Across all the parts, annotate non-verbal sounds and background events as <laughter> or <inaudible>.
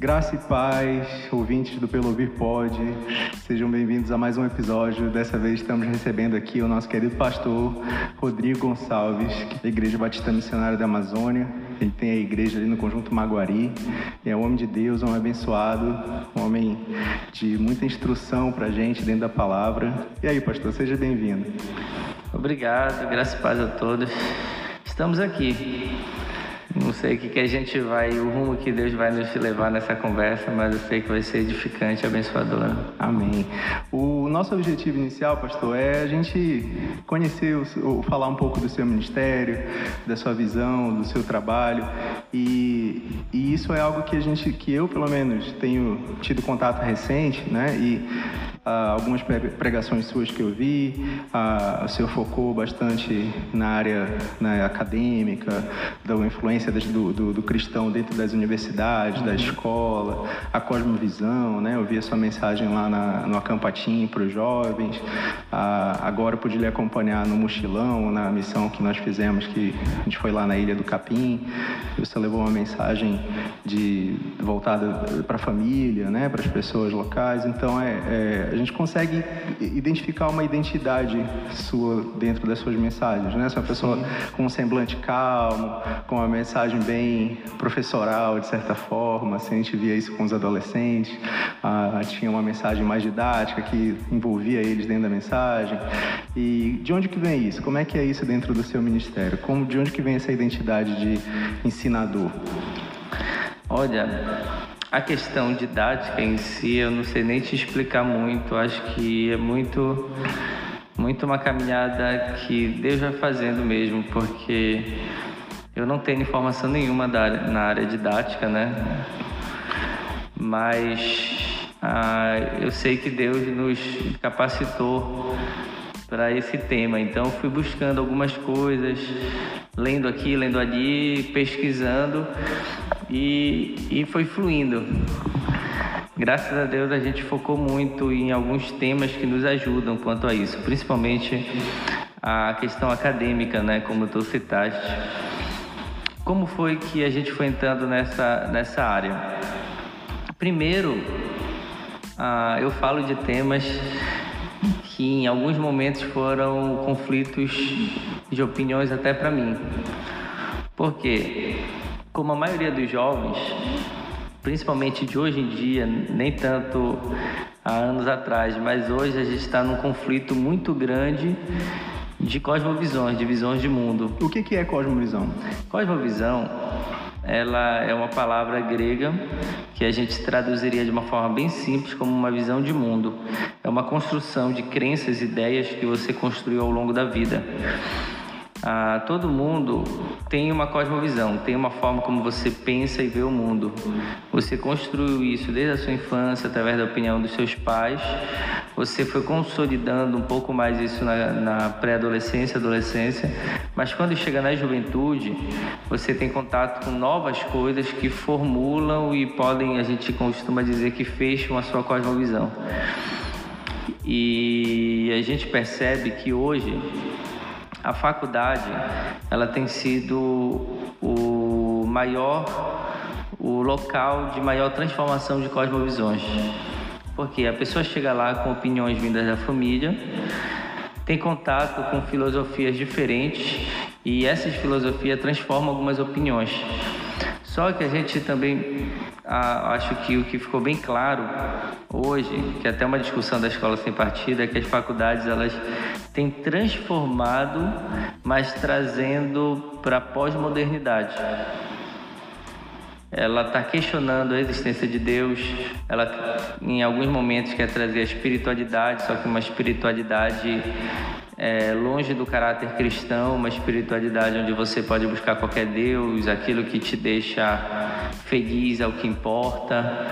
Graça e paz, ouvintes do Pelo Ouvir Pode, sejam bem-vindos a mais um episódio. Dessa vez estamos recebendo aqui o nosso querido pastor Rodrigo Gonçalves, da Igreja Batista Missionária da Amazônia. Ele tem a igreja ali no Conjunto Maguari. É um homem de Deus, um homem abençoado, um homem de muita instrução para gente dentro da palavra. E aí, pastor, seja bem-vindo. Obrigado, graças e paz a todos. Estamos aqui não sei o que, que a gente vai, o rumo que Deus vai nos levar nessa conversa, mas eu sei que vai ser edificante e abençoador. Amém. O nosso objetivo inicial, pastor, é a gente conhecer, o, falar um pouco do seu ministério, da sua visão, do seu trabalho. E, e isso é algo que a gente, que eu pelo menos tenho tido contato recente, né? E ah, algumas pregações suas que eu vi, ah, o senhor focou bastante na área né, acadêmica, da influência do, do, do, cristão dentro das universidades, da escola, a cosmovisão, né? Eu vi a sua mensagem lá na, no Acampatim para os jovens. Ah, agora eu pude lhe acompanhar no mochilão, na missão que nós fizemos, que a gente foi lá na Ilha do Capim. Você levou uma mensagem de voltada para a família, né? Para as pessoas locais. Então é, é a gente consegue identificar uma identidade sua dentro das suas mensagens, né? É uma pessoa Sim. com um semblante calmo, com uma mensagem bem professoral, de certa forma, assim, a gente via isso com os adolescentes, ah, tinha uma mensagem mais didática que envolvia eles dentro da mensagem. E de onde que vem isso? Como é que é isso dentro do seu ministério? Como, de onde que vem essa identidade de ensinador? Olha, a questão didática em si, eu não sei nem te explicar muito. Acho que é muito, muito uma caminhada que Deus vai fazendo mesmo, porque eu não tenho informação nenhuma na área didática, né? Mas ah, eu sei que Deus nos capacitou para esse tema. Então fui buscando algumas coisas, lendo aqui, lendo ali, pesquisando e, e foi fluindo. Graças a Deus a gente focou muito em alguns temas que nos ajudam quanto a isso, principalmente a questão acadêmica, né, como tu citaste. Como foi que a gente foi entrando nessa, nessa área? Primeiro, ah, eu falo de temas que em alguns momentos foram conflitos de opiniões até para mim. Porque, como a maioria dos jovens, principalmente de hoje em dia, nem tanto há anos atrás, mas hoje a gente está num conflito muito grande de cosmovisões, de visões de mundo. O que, que é cosmovisão? Cosmovisão ela é uma palavra grega que a gente traduziria de uma forma bem simples como uma visão de mundo. É uma construção de crenças e ideias que você construiu ao longo da vida. Ah, todo mundo tem uma cosmovisão, tem uma forma como você pensa e vê o mundo. Você construiu isso desde a sua infância, através da opinião dos seus pais. Você foi consolidando um pouco mais isso na, na pré-adolescência, adolescência. Mas quando chega na juventude, você tem contato com novas coisas que formulam e podem, a gente costuma dizer que fecham a sua cosmovisão. E a gente percebe que hoje a faculdade ela tem sido o maior, o local de maior transformação de cosmovisões. Porque a pessoa chega lá com opiniões vindas da família, tem contato com filosofias diferentes e essas filosofias transformam algumas opiniões. Só que a gente também ah, acho que o que ficou bem claro hoje, que é até uma discussão da escola sem partida, é que as faculdades elas têm transformado, mas trazendo para a pós-modernidade. Ela está questionando a existência de Deus, ela em alguns momentos quer trazer a espiritualidade, só que uma espiritualidade é, longe do caráter cristão, uma espiritualidade onde você pode buscar qualquer Deus, aquilo que te deixa feliz é o que importa.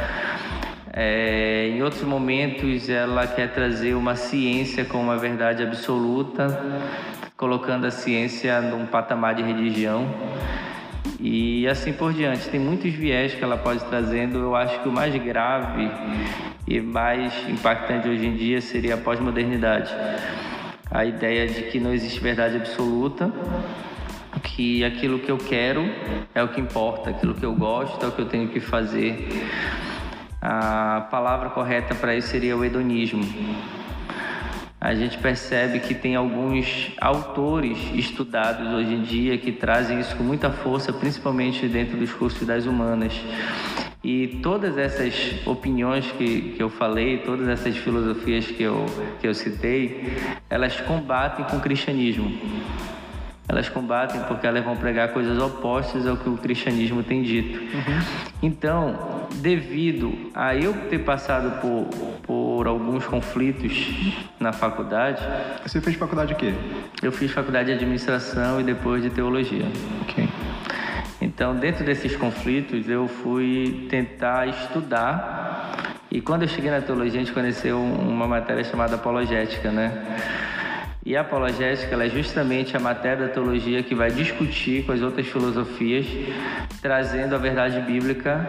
É, em outros momentos, ela quer trazer uma ciência com uma verdade absoluta, colocando a ciência num patamar de religião. E assim por diante. Tem muitos viés que ela pode trazendo. Eu acho que o mais grave e mais impactante hoje em dia seria a pós-modernidade a ideia de que não existe verdade absoluta que aquilo que eu quero é o que importa, aquilo que eu gosto é o que eu tenho que fazer. A palavra correta para isso seria o hedonismo. A gente percebe que tem alguns autores estudados hoje em dia que trazem isso com muita força, principalmente dentro dos cursos das humanas. E todas essas opiniões que, que eu falei, todas essas filosofias que eu, que eu citei, elas combatem com o cristianismo. Elas combatem porque elas vão pregar coisas opostas ao que o cristianismo tem dito. Uhum. Então, devido a eu ter passado por, por alguns conflitos na faculdade. Você fez faculdade de quê? Eu fiz faculdade de administração e depois de teologia. Ok. Então, dentro desses conflitos, eu fui tentar estudar. E quando eu cheguei na teologia, a gente conheceu uma matéria chamada apologética, né? E a apologética é justamente a matéria da teologia que vai discutir com as outras filosofias, trazendo a verdade bíblica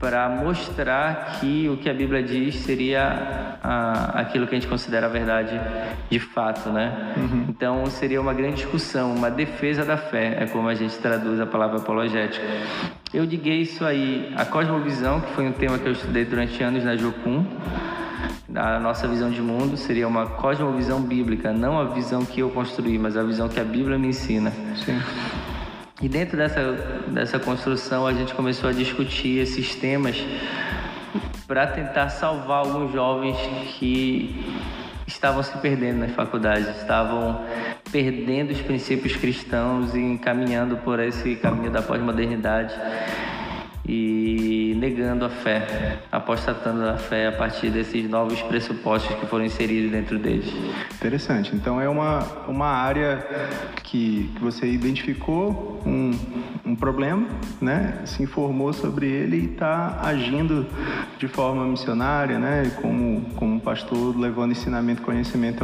para mostrar que o que a Bíblia diz seria a, aquilo que a gente considera a verdade de fato, né? Uhum. Então seria uma grande discussão, uma defesa da fé, é como a gente traduz a palavra apologética. Eu liguei isso aí à cosmovisão, que foi um tema que eu estudei durante anos na Jocum a nossa visão de mundo seria uma cosmovisão bíblica, não a visão que eu construí, mas a visão que a Bíblia me ensina. Sim. E dentro dessa, dessa construção a gente começou a discutir esses temas para tentar salvar alguns jovens que estavam se perdendo nas faculdades, estavam perdendo os princípios cristãos e encaminhando por esse caminho da pós-modernidade. E negando a fé, apostatando a fé a partir desses novos pressupostos que foram inseridos dentro deles. Interessante. Então é uma, uma área que, que você identificou um, um problema, né? se informou sobre ele e está agindo de forma missionária, né? como, como pastor, levando ensinamento e conhecimento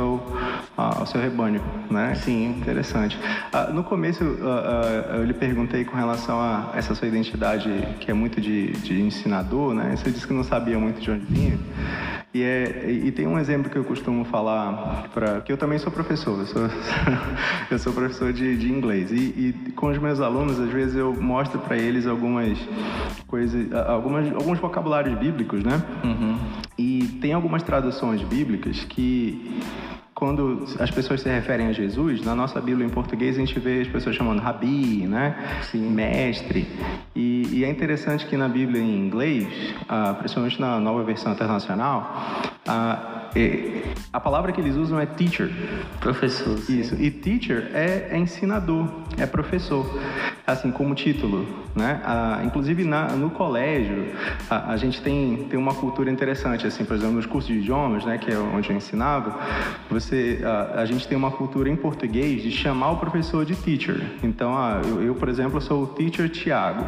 ao, ao seu rebanho. Né? Sim. Interessante. Ah, no começo ah, ah, eu lhe perguntei com relação a essa sua identidade que é muito de, de ensinador, né? Você disse que não sabia muito de onde vinha. E, é, e tem um exemplo que eu costumo falar, para que eu também sou professor, eu sou, <laughs> eu sou professor de, de inglês. E, e, com os meus alunos, às vezes eu mostro para eles algumas coisas, algumas, alguns vocabulários bíblicos, né? Uhum. E tem algumas traduções bíblicas que quando as pessoas se referem a Jesus, na nossa Bíblia em português a gente vê as pessoas chamando rabi, né? Sim. Mestre. E, e, é interessante que na Bíblia em inglês, ah, principalmente na nova versão internacional, ah, a palavra que eles usam é teacher. Professor. Sim. Isso. E teacher é, é, ensinador, é professor. Assim, como título, né? Ah, inclusive na, no colégio, a, a, gente tem, tem uma cultura interessante, assim, por exemplo, nos cursos de idiomas, né? Que é onde eu ensinava, você, a, a gente tem uma cultura em português de chamar o professor de teacher. Então, ah, eu, eu, por exemplo, sou o teacher Tiago.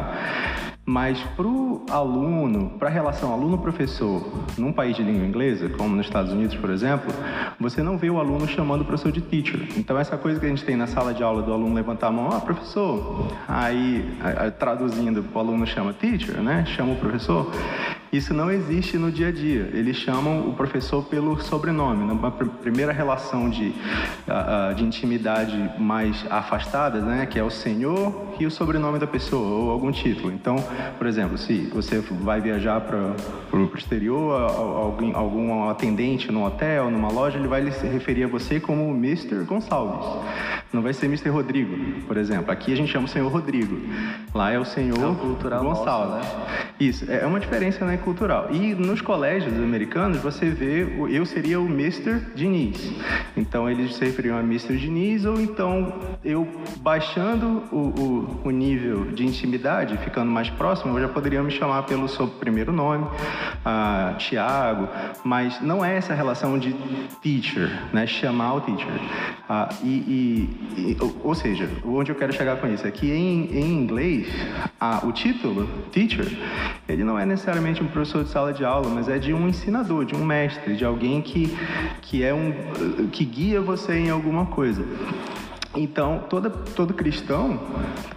Mas para o aluno, para a relação aluno-professor, num país de língua inglesa, como nos Estados Unidos, por exemplo, você não vê o aluno chamando o professor de teacher. Então, essa coisa que a gente tem na sala de aula do aluno levantar a mão, ah, professor, aí, traduzindo, o aluno chama teacher, né? Chama o professor. Isso não existe no dia a dia. Eles chamam o professor pelo sobrenome. Numa primeira relação de, de intimidade mais afastada, né, que é o senhor e o sobrenome da pessoa, ou algum título. Então, por exemplo, se você vai viajar para o exterior, alguém, algum atendente no hotel, numa loja, ele vai se referir a você como Mr. Gonçalves. Não vai ser Mr. Rodrigo, por exemplo. Aqui a gente chama o senhor Rodrigo. Lá é o senhor é Gonçalves. Nossa, né? Isso, é uma diferença né, cultural. E nos colégios americanos, você vê, eu seria o Mr. Diniz. Então eles se referiam a Mr. Diniz, ou então eu baixando o, o, o nível de intimidade, ficando mais próximo, eu já poderia me chamar pelo seu primeiro nome, uh, Tiago, mas não é essa relação de teacher, né? Chamar o teacher. Uh, e, e, e, ou seja, onde eu quero chegar com isso é que em, em inglês, o título, teacher, ele não é necessariamente um professor de sala de aula, mas é de um ensinador, de um mestre, de alguém que, que é um que guia você em alguma coisa. Então, toda, todo cristão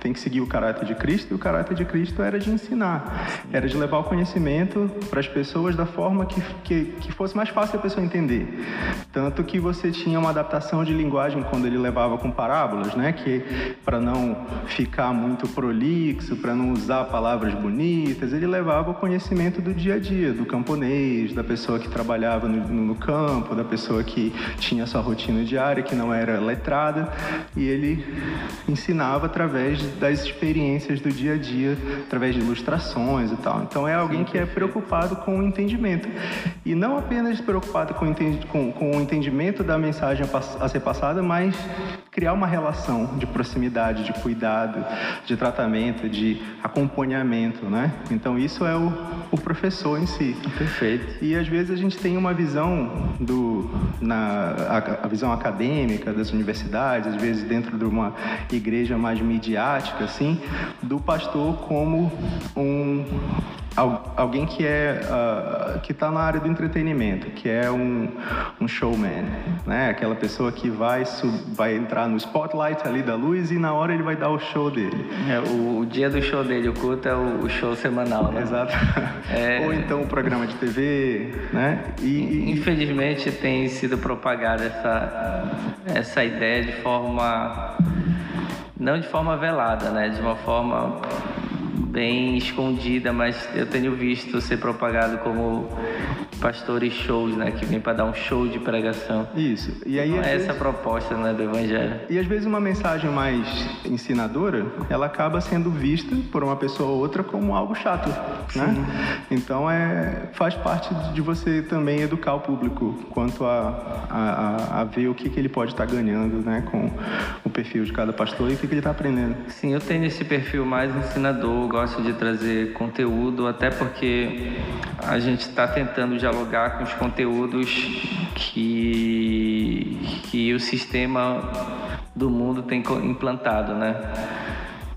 tem que seguir o caráter de Cristo, e o caráter de Cristo era de ensinar, era de levar o conhecimento para as pessoas da forma que, que, que fosse mais fácil a pessoa entender. Tanto que você tinha uma adaptação de linguagem quando ele levava com parábolas, né? que para não ficar muito prolixo, para não usar palavras bonitas, ele levava o conhecimento do dia a dia, do camponês, da pessoa que trabalhava no, no campo, da pessoa que tinha sua rotina diária, que não era letrada e ele ensinava através das experiências do dia a dia, através de ilustrações e tal. Então é alguém que é preocupado com o entendimento e não apenas preocupado com, com, com o entendimento da mensagem a, a ser passada, mas criar uma relação de proximidade, de cuidado, de tratamento, de acompanhamento, né? Então isso é o, o professor em si. Perfeito. E às vezes a gente tem uma visão do na a, a visão acadêmica das universidades, às vezes vezes dentro de uma igreja mais midiática, assim, do pastor como um alguém que é uh, que está na área do entretenimento, que é um, um showman, né? Aquela pessoa que vai vai entrar no spotlight ali da luz e na hora ele vai dar o show dele. É, o, o dia do show dele, o culto é o, o show semanal, né? Exato. <laughs> É... Ou então o programa de TV, né? E, infelizmente tem sido propagada essa essa ideia de forma não de forma velada, né? De uma forma bem escondida, mas eu tenho visto ser propagado como pastores shows, né, que vem para dar um show de pregação. Isso. E aí Não é essa a proposta, né, do evangelho. E às vezes uma mensagem mais ensinadora, ela acaba sendo vista por uma pessoa ou outra como algo chato, né? Então é faz parte de você também educar o público quanto a, a, a ver o que, que ele pode estar tá ganhando, né, com o perfil de cada pastor e o que, que ele está aprendendo. Sim, eu tenho esse perfil mais ensinador, gosto de trazer conteúdo, até porque a gente está tentando dialogar com os conteúdos que, que o sistema do mundo tem implantado, né?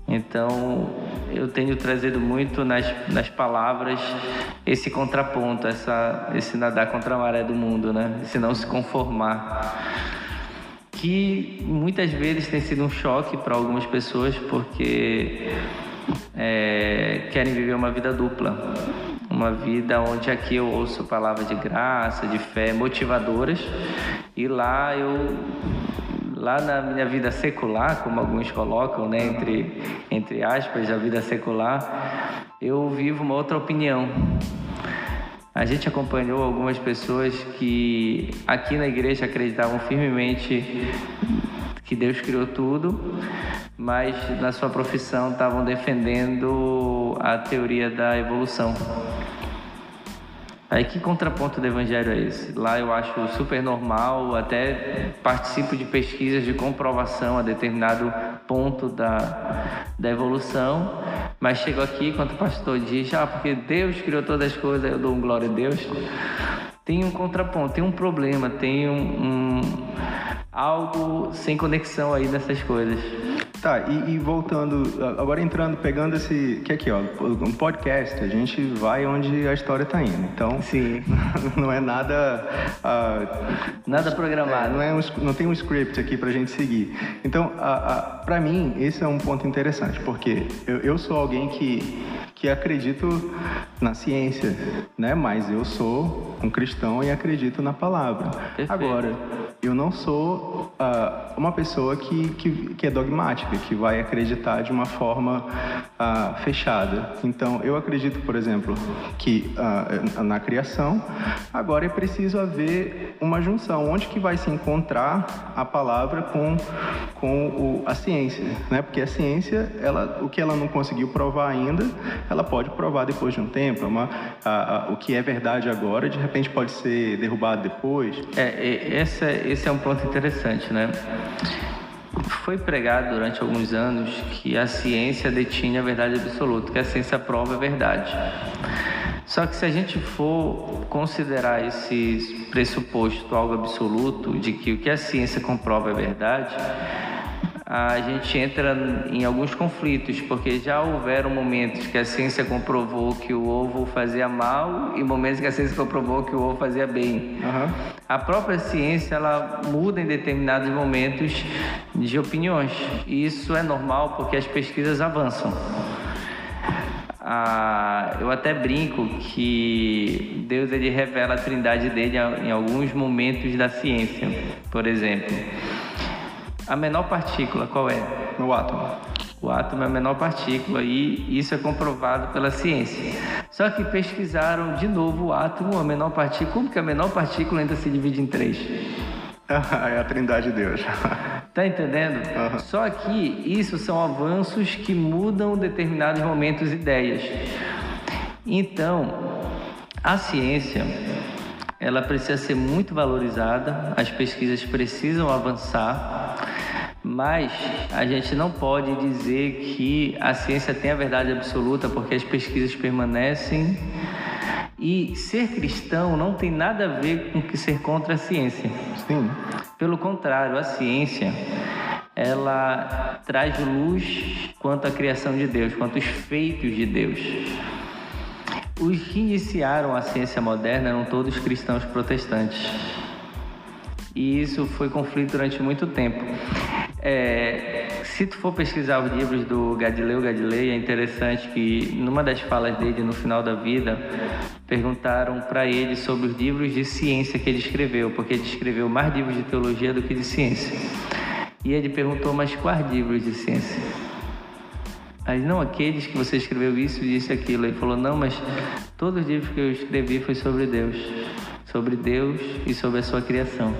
Então, eu tenho trazido muito nas, nas palavras esse contraponto, essa, esse nadar contra a maré do mundo, né? Esse não se conformar. Que muitas vezes tem sido um choque para algumas pessoas, porque é, querem viver uma vida dupla. Uma vida onde aqui eu ouço palavras de graça, de fé, motivadoras, e lá eu lá na minha vida secular, como alguns colocam, né, entre, entre aspas, a vida secular, eu vivo uma outra opinião. A gente acompanhou algumas pessoas que aqui na igreja acreditavam firmemente que Deus criou tudo, mas na sua profissão estavam defendendo a teoria da evolução. Aí que contraponto do evangelho é esse? Lá eu acho super normal, até participo de pesquisas de comprovação a determinado ponto da, da evolução, mas chego aqui quando o pastor diz, ah, porque Deus criou todas as coisas, eu dou um glória a Deus. Tem um contraponto, tem um problema, tem um, um algo sem conexão aí nessas coisas. Tá, e, e, voltando, agora entrando, pegando esse. Que aqui, ó, um podcast, a gente vai onde a história tá indo. Então, sim, <laughs> não é nada. Uh, nada programado. É, não, é um, não tem um script aqui pra gente seguir. Então, uh, uh, pra mim, esse é um ponto interessante, porque eu, eu sou alguém que, que acredito na ciência, né? Mas eu sou um cristão e acredito na palavra. Perfeito. Agora, eu não sou uh, uma pessoa que, que, que, é dogmática, que vai acreditar de uma forma uh, fechada. Então, eu acredito, por exemplo, que uh, na criação, agora é preciso haver uma junção. Onde que vai se encontrar a palavra com, com o, a ciência? Né? Porque a ciência, ela, o que ela não conseguiu provar ainda, ela pode provar depois de um tempo. É uma, o que é verdade agora, de repente pode ser derrubado depois. É, essa, esse é um ponto interessante, né? Foi pregado durante alguns anos que a ciência detinha a verdade absoluta, que a ciência prova a verdade. Só que se a gente for considerar esse pressuposto algo absoluto de que o que a ciência comprova é verdade, a gente entra em alguns conflitos, porque já houveram momentos que a ciência comprovou que o ovo fazia mal e momentos que a ciência comprovou que o ovo fazia bem. Uhum. A própria ciência ela muda em determinados momentos de opiniões e isso é normal porque as pesquisas avançam. Ah, eu até brinco que Deus ele revela a trindade dele em alguns momentos da ciência, por exemplo. A menor partícula qual é? O átomo. O átomo é a menor partícula e isso é comprovado pela ciência. Só que pesquisaram de novo o átomo, a menor partícula. Como que a menor partícula ainda se divide em três? <laughs> é a trindade de Deus. <laughs> tá entendendo? Uhum. Só que isso são avanços que mudam determinados momentos e ideias. Então, a ciência ela precisa ser muito valorizada, as pesquisas precisam avançar, mas a gente não pode dizer que a ciência tem a verdade absoluta porque as pesquisas permanecem. E ser cristão não tem nada a ver com que ser contra a ciência. Sim. Pelo contrário, a ciência ela traz luz quanto à criação de Deus, quanto aos feitos de Deus. Os que iniciaram a ciência moderna eram todos cristãos protestantes. E isso foi conflito durante muito tempo. É, se tu for pesquisar os livros do Galileu Galilei, é interessante que numa das falas dele no final da vida, perguntaram para ele sobre os livros de ciência que ele escreveu, porque ele escreveu mais livros de teologia do que de ciência. E ele perguntou, mas quais livros de ciência? Aí, não, aqueles que você escreveu isso isso aquilo. Ele falou, não, mas todos os livros que eu escrevi foi sobre Deus. Sobre Deus e sobre a sua criação.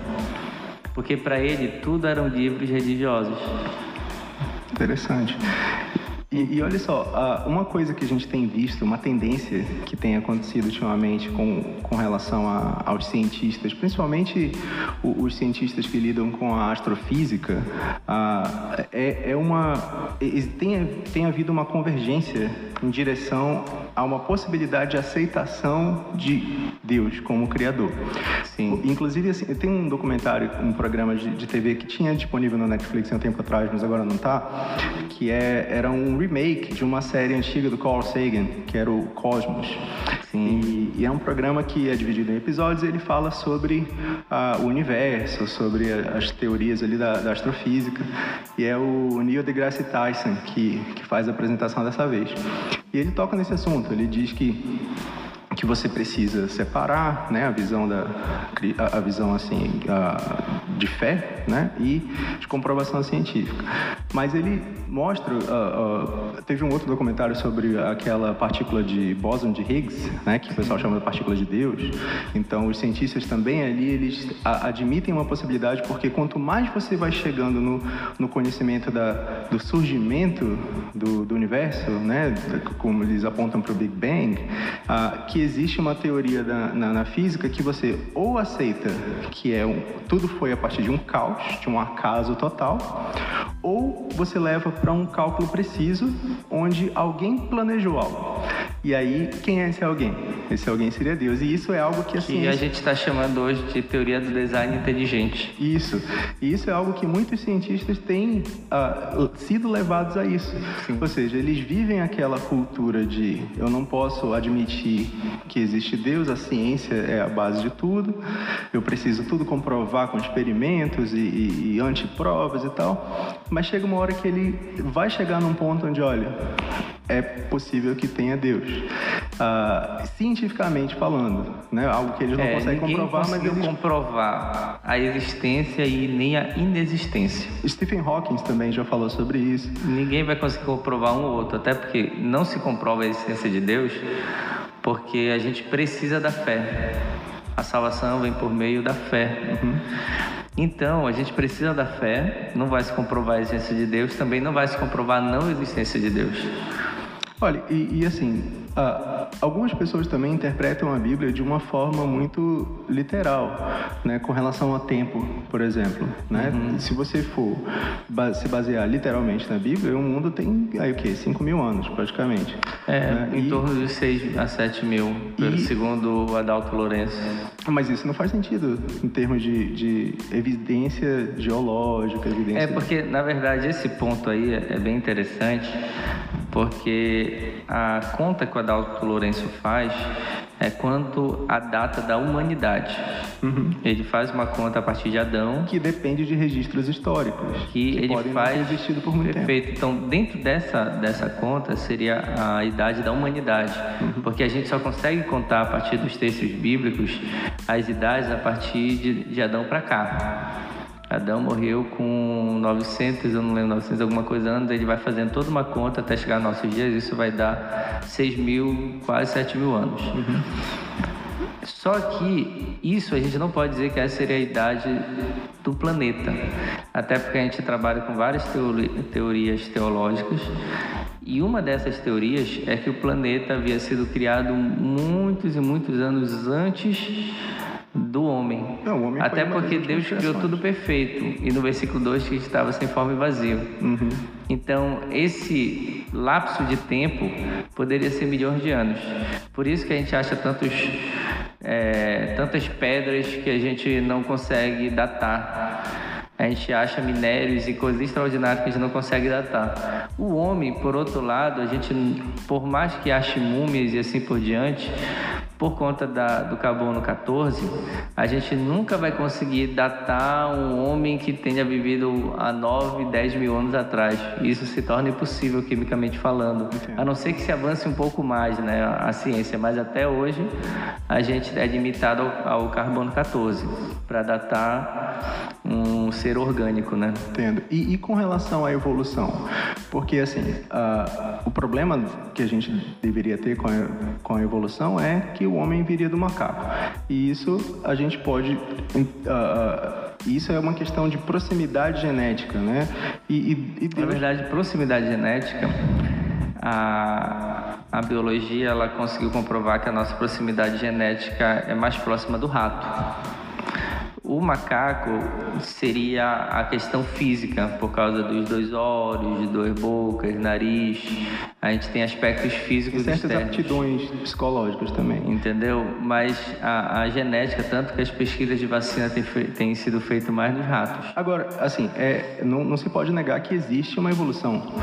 Porque para ele tudo eram livros religiosos. Interessante. E, e, olha só, uma coisa que a gente tem visto, uma tendência que tem acontecido ultimamente com, com relação a, aos cientistas, principalmente os, cientistas que lidam com a astrofísica, é, é uma. Tem, tem havido uma convergência em direção a uma possibilidade de aceitação de Deus como Criador. Sim. Inclusive, assim, tem um documentário, um programa de, de TV que tinha disponível no Netflix há um tempo atrás, mas agora não está, que é, era um remake de uma série antiga do Carl Sagan, que era o Cosmos. Sim. E, e é um programa que é dividido em episódios e ele fala sobre uh, o universo, sobre as teorias ali da, da, astrofísica. E é o Neil deGrasse Tyson que, que faz a apresentação dessa vez. E ele toca nesse assunto, ele diz que que você precisa separar, né, a visão da a, visão assim de fé, né, e de comprovação científica. Mas ele mostra, uh, uh, teve um outro documentário sobre aquela partícula de bóson de Higgs, né, que o pessoal chama de partícula de Deus. Então, os cientistas também ali eles admitem uma possibilidade porque quanto mais você vai chegando no, no conhecimento da, do surgimento do, do universo, né, como eles apontam para o Big Bang, uh, que existe uma teoria da, na, na, física que você ou aceita que é um, tudo foi a partir de um caos, de um acaso total, ou você leva para um cálculo preciso onde alguém planejou algo. E aí, quem é esse alguém? Esse alguém seria Deus. E isso é algo que assim. Que a gente está chamando hoje de teoria do design inteligente. Isso. E isso é algo que muitos cientistas têm uh, sido levados a isso. Sim. Ou seja, eles vivem aquela cultura de eu não posso admitir que existe Deus, a ciência é a base de tudo, eu preciso tudo comprovar com experimentos e, e, e antiprovas e tal. Mas chega uma hora que ele vai chegar num ponto onde, olha, é possível que tenha Deus. Uh, cientificamente falando, né? algo que eles não é, conseguem comprovar, mas eles... comprovar a existência e nem a inexistência. Stephen Hawking também já falou sobre isso. Ninguém vai conseguir comprovar um ou outro, até porque não se comprova a existência de Deus, porque a gente precisa da fé. A salvação vem por meio da fé. Uhum. Então, a gente precisa da fé, não vai se comprovar a existência de Deus, também não vai se comprovar a não existência de Deus. Olha, e, e assim, Ah, algumas pessoas também interpretam a Bíblia de uma forma muito literal, né, com relação ao tempo, por exemplo. Né? Uhum. Se você for se basear literalmente na Bíblia, o mundo tem aí o quê? 5 mil anos, praticamente. É, né? em e... torno de 6 a 7 mil, e... segundo Adalto Lourenço. Mas isso não faz sentido em termos de, de evidência geológica, evidência... É porque, na verdade, esse ponto aí é bem interessante, porque a conta que o Adalto Lourenço faz é quanto a data da humanidade. Uhum. Ele faz uma conta a partir de Adão. Que depende de registros históricos. Que, que ele faz. existido por muito perfeito. Tempo. Então, dentro dessa, dessa conta seria a idade da humanidade. Uhum. Porque a gente só consegue contar a partir dos textos bíblicos as idades a partir de, de Adão para cá. Adão morreu com 900, eu não lembro, 900 alguma coisa anos, ele vai fazendo toda uma conta até chegar aos nossos dias, isso vai dar 6 mil, quase 7 mil anos. Uhum. Só que isso a gente não pode dizer que essa seria a idade do planeta, até porque a gente trabalha com várias teori teorias teológicas e uma dessas teorias é que o planeta havia sido criado muitos e muitos anos antes do homem. Não, homem Até porque Deus criou tudo perfeito. E no versículo 2 que estava sem forma e vazio. Uhum. Então, esse lapso de tempo poderia ser milhões de anos. Por isso que a gente acha tantos, é, tantas pedras que a gente não consegue datar. A gente acha minérios e coisas extraordinárias que a gente não consegue datar. O homem, por outro lado, a gente, por mais que ache múmias e assim por diante, por conta da, do carbono 14, a gente nunca vai conseguir datar um homem que tenha vivido há 9, 10 mil anos atrás. Isso se torna impossível quimicamente falando. A não ser que se avance um pouco mais né, a ciência, mas até hoje a gente é limitado ao, ao carbono 14 para datar um ser orgânico, né? Entendo. E, e com relação à evolução? Porque, assim, uh, o problema que a gente deveria ter com a, com a evolução é que o homem viria do macaco. E isso a gente pode. Uh, isso é uma questão de proximidade genética, né? E, e, e. Na verdade, proximidade genética, a, a biologia ela conseguiu comprovar que a nossa proximidade genética é mais próxima do rato. O macaco seria a questão física, por causa dos dois olhos, de duas bocas, nariz. A gente tem aspectos físicos e certas externos. aptidões psicológicas também. Entendeu? Mas a, a genética, tanto que as pesquisas de vacina têm, têm sido feitas mais nos ratos. Agora, assim, é, não, não se pode negar que existe uma evolução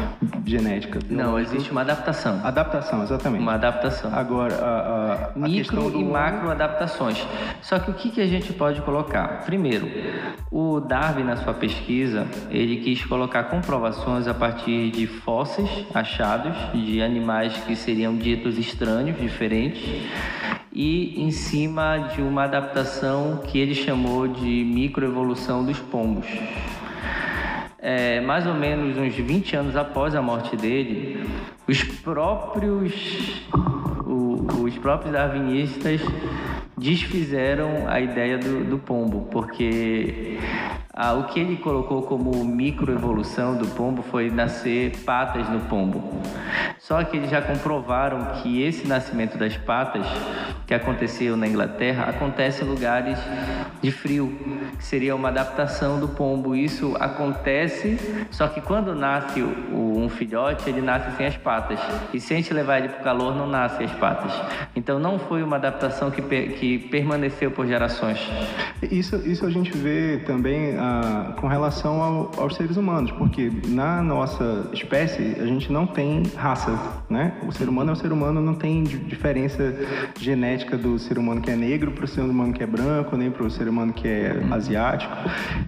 genética. Não, existe uma adaptação. Adaptação, exatamente. Uma adaptação. Agora, a, a, Micro e macro adaptações. Só que o que, que a gente pode colocar? Primeiro, o Darwin na sua pesquisa, ele quis colocar comprovações a partir de fósseis achados de animais que seriam ditos estranhos, diferentes, e em cima de uma adaptação que ele chamou de microevolução dos pombos. É, mais ou menos uns 20 anos após a morte dele, os próprios, o, os próprios darwinistas desfizeram a ideia do, do pombo, porque ah, o que ele colocou como microevolução do pombo foi nascer patas no pombo. Só que eles já comprovaram que esse nascimento das patas, que aconteceu na Inglaterra, acontece em lugares de frio, que seria uma adaptação do pombo. Isso acontece, só que quando nasce um filhote, ele nasce sem as patas. E se a gente levar ele para o calor, não nasce as patas. Então não foi uma adaptação que, que permaneceu por gerações. Isso, isso a gente vê também ah, com relação ao, aos seres humanos, porque na nossa espécie a gente não tem raça né? O ser humano é o ser humano, não tem diferença genética do ser humano que é negro para o ser humano que é branco, nem para o ser humano que é asiático.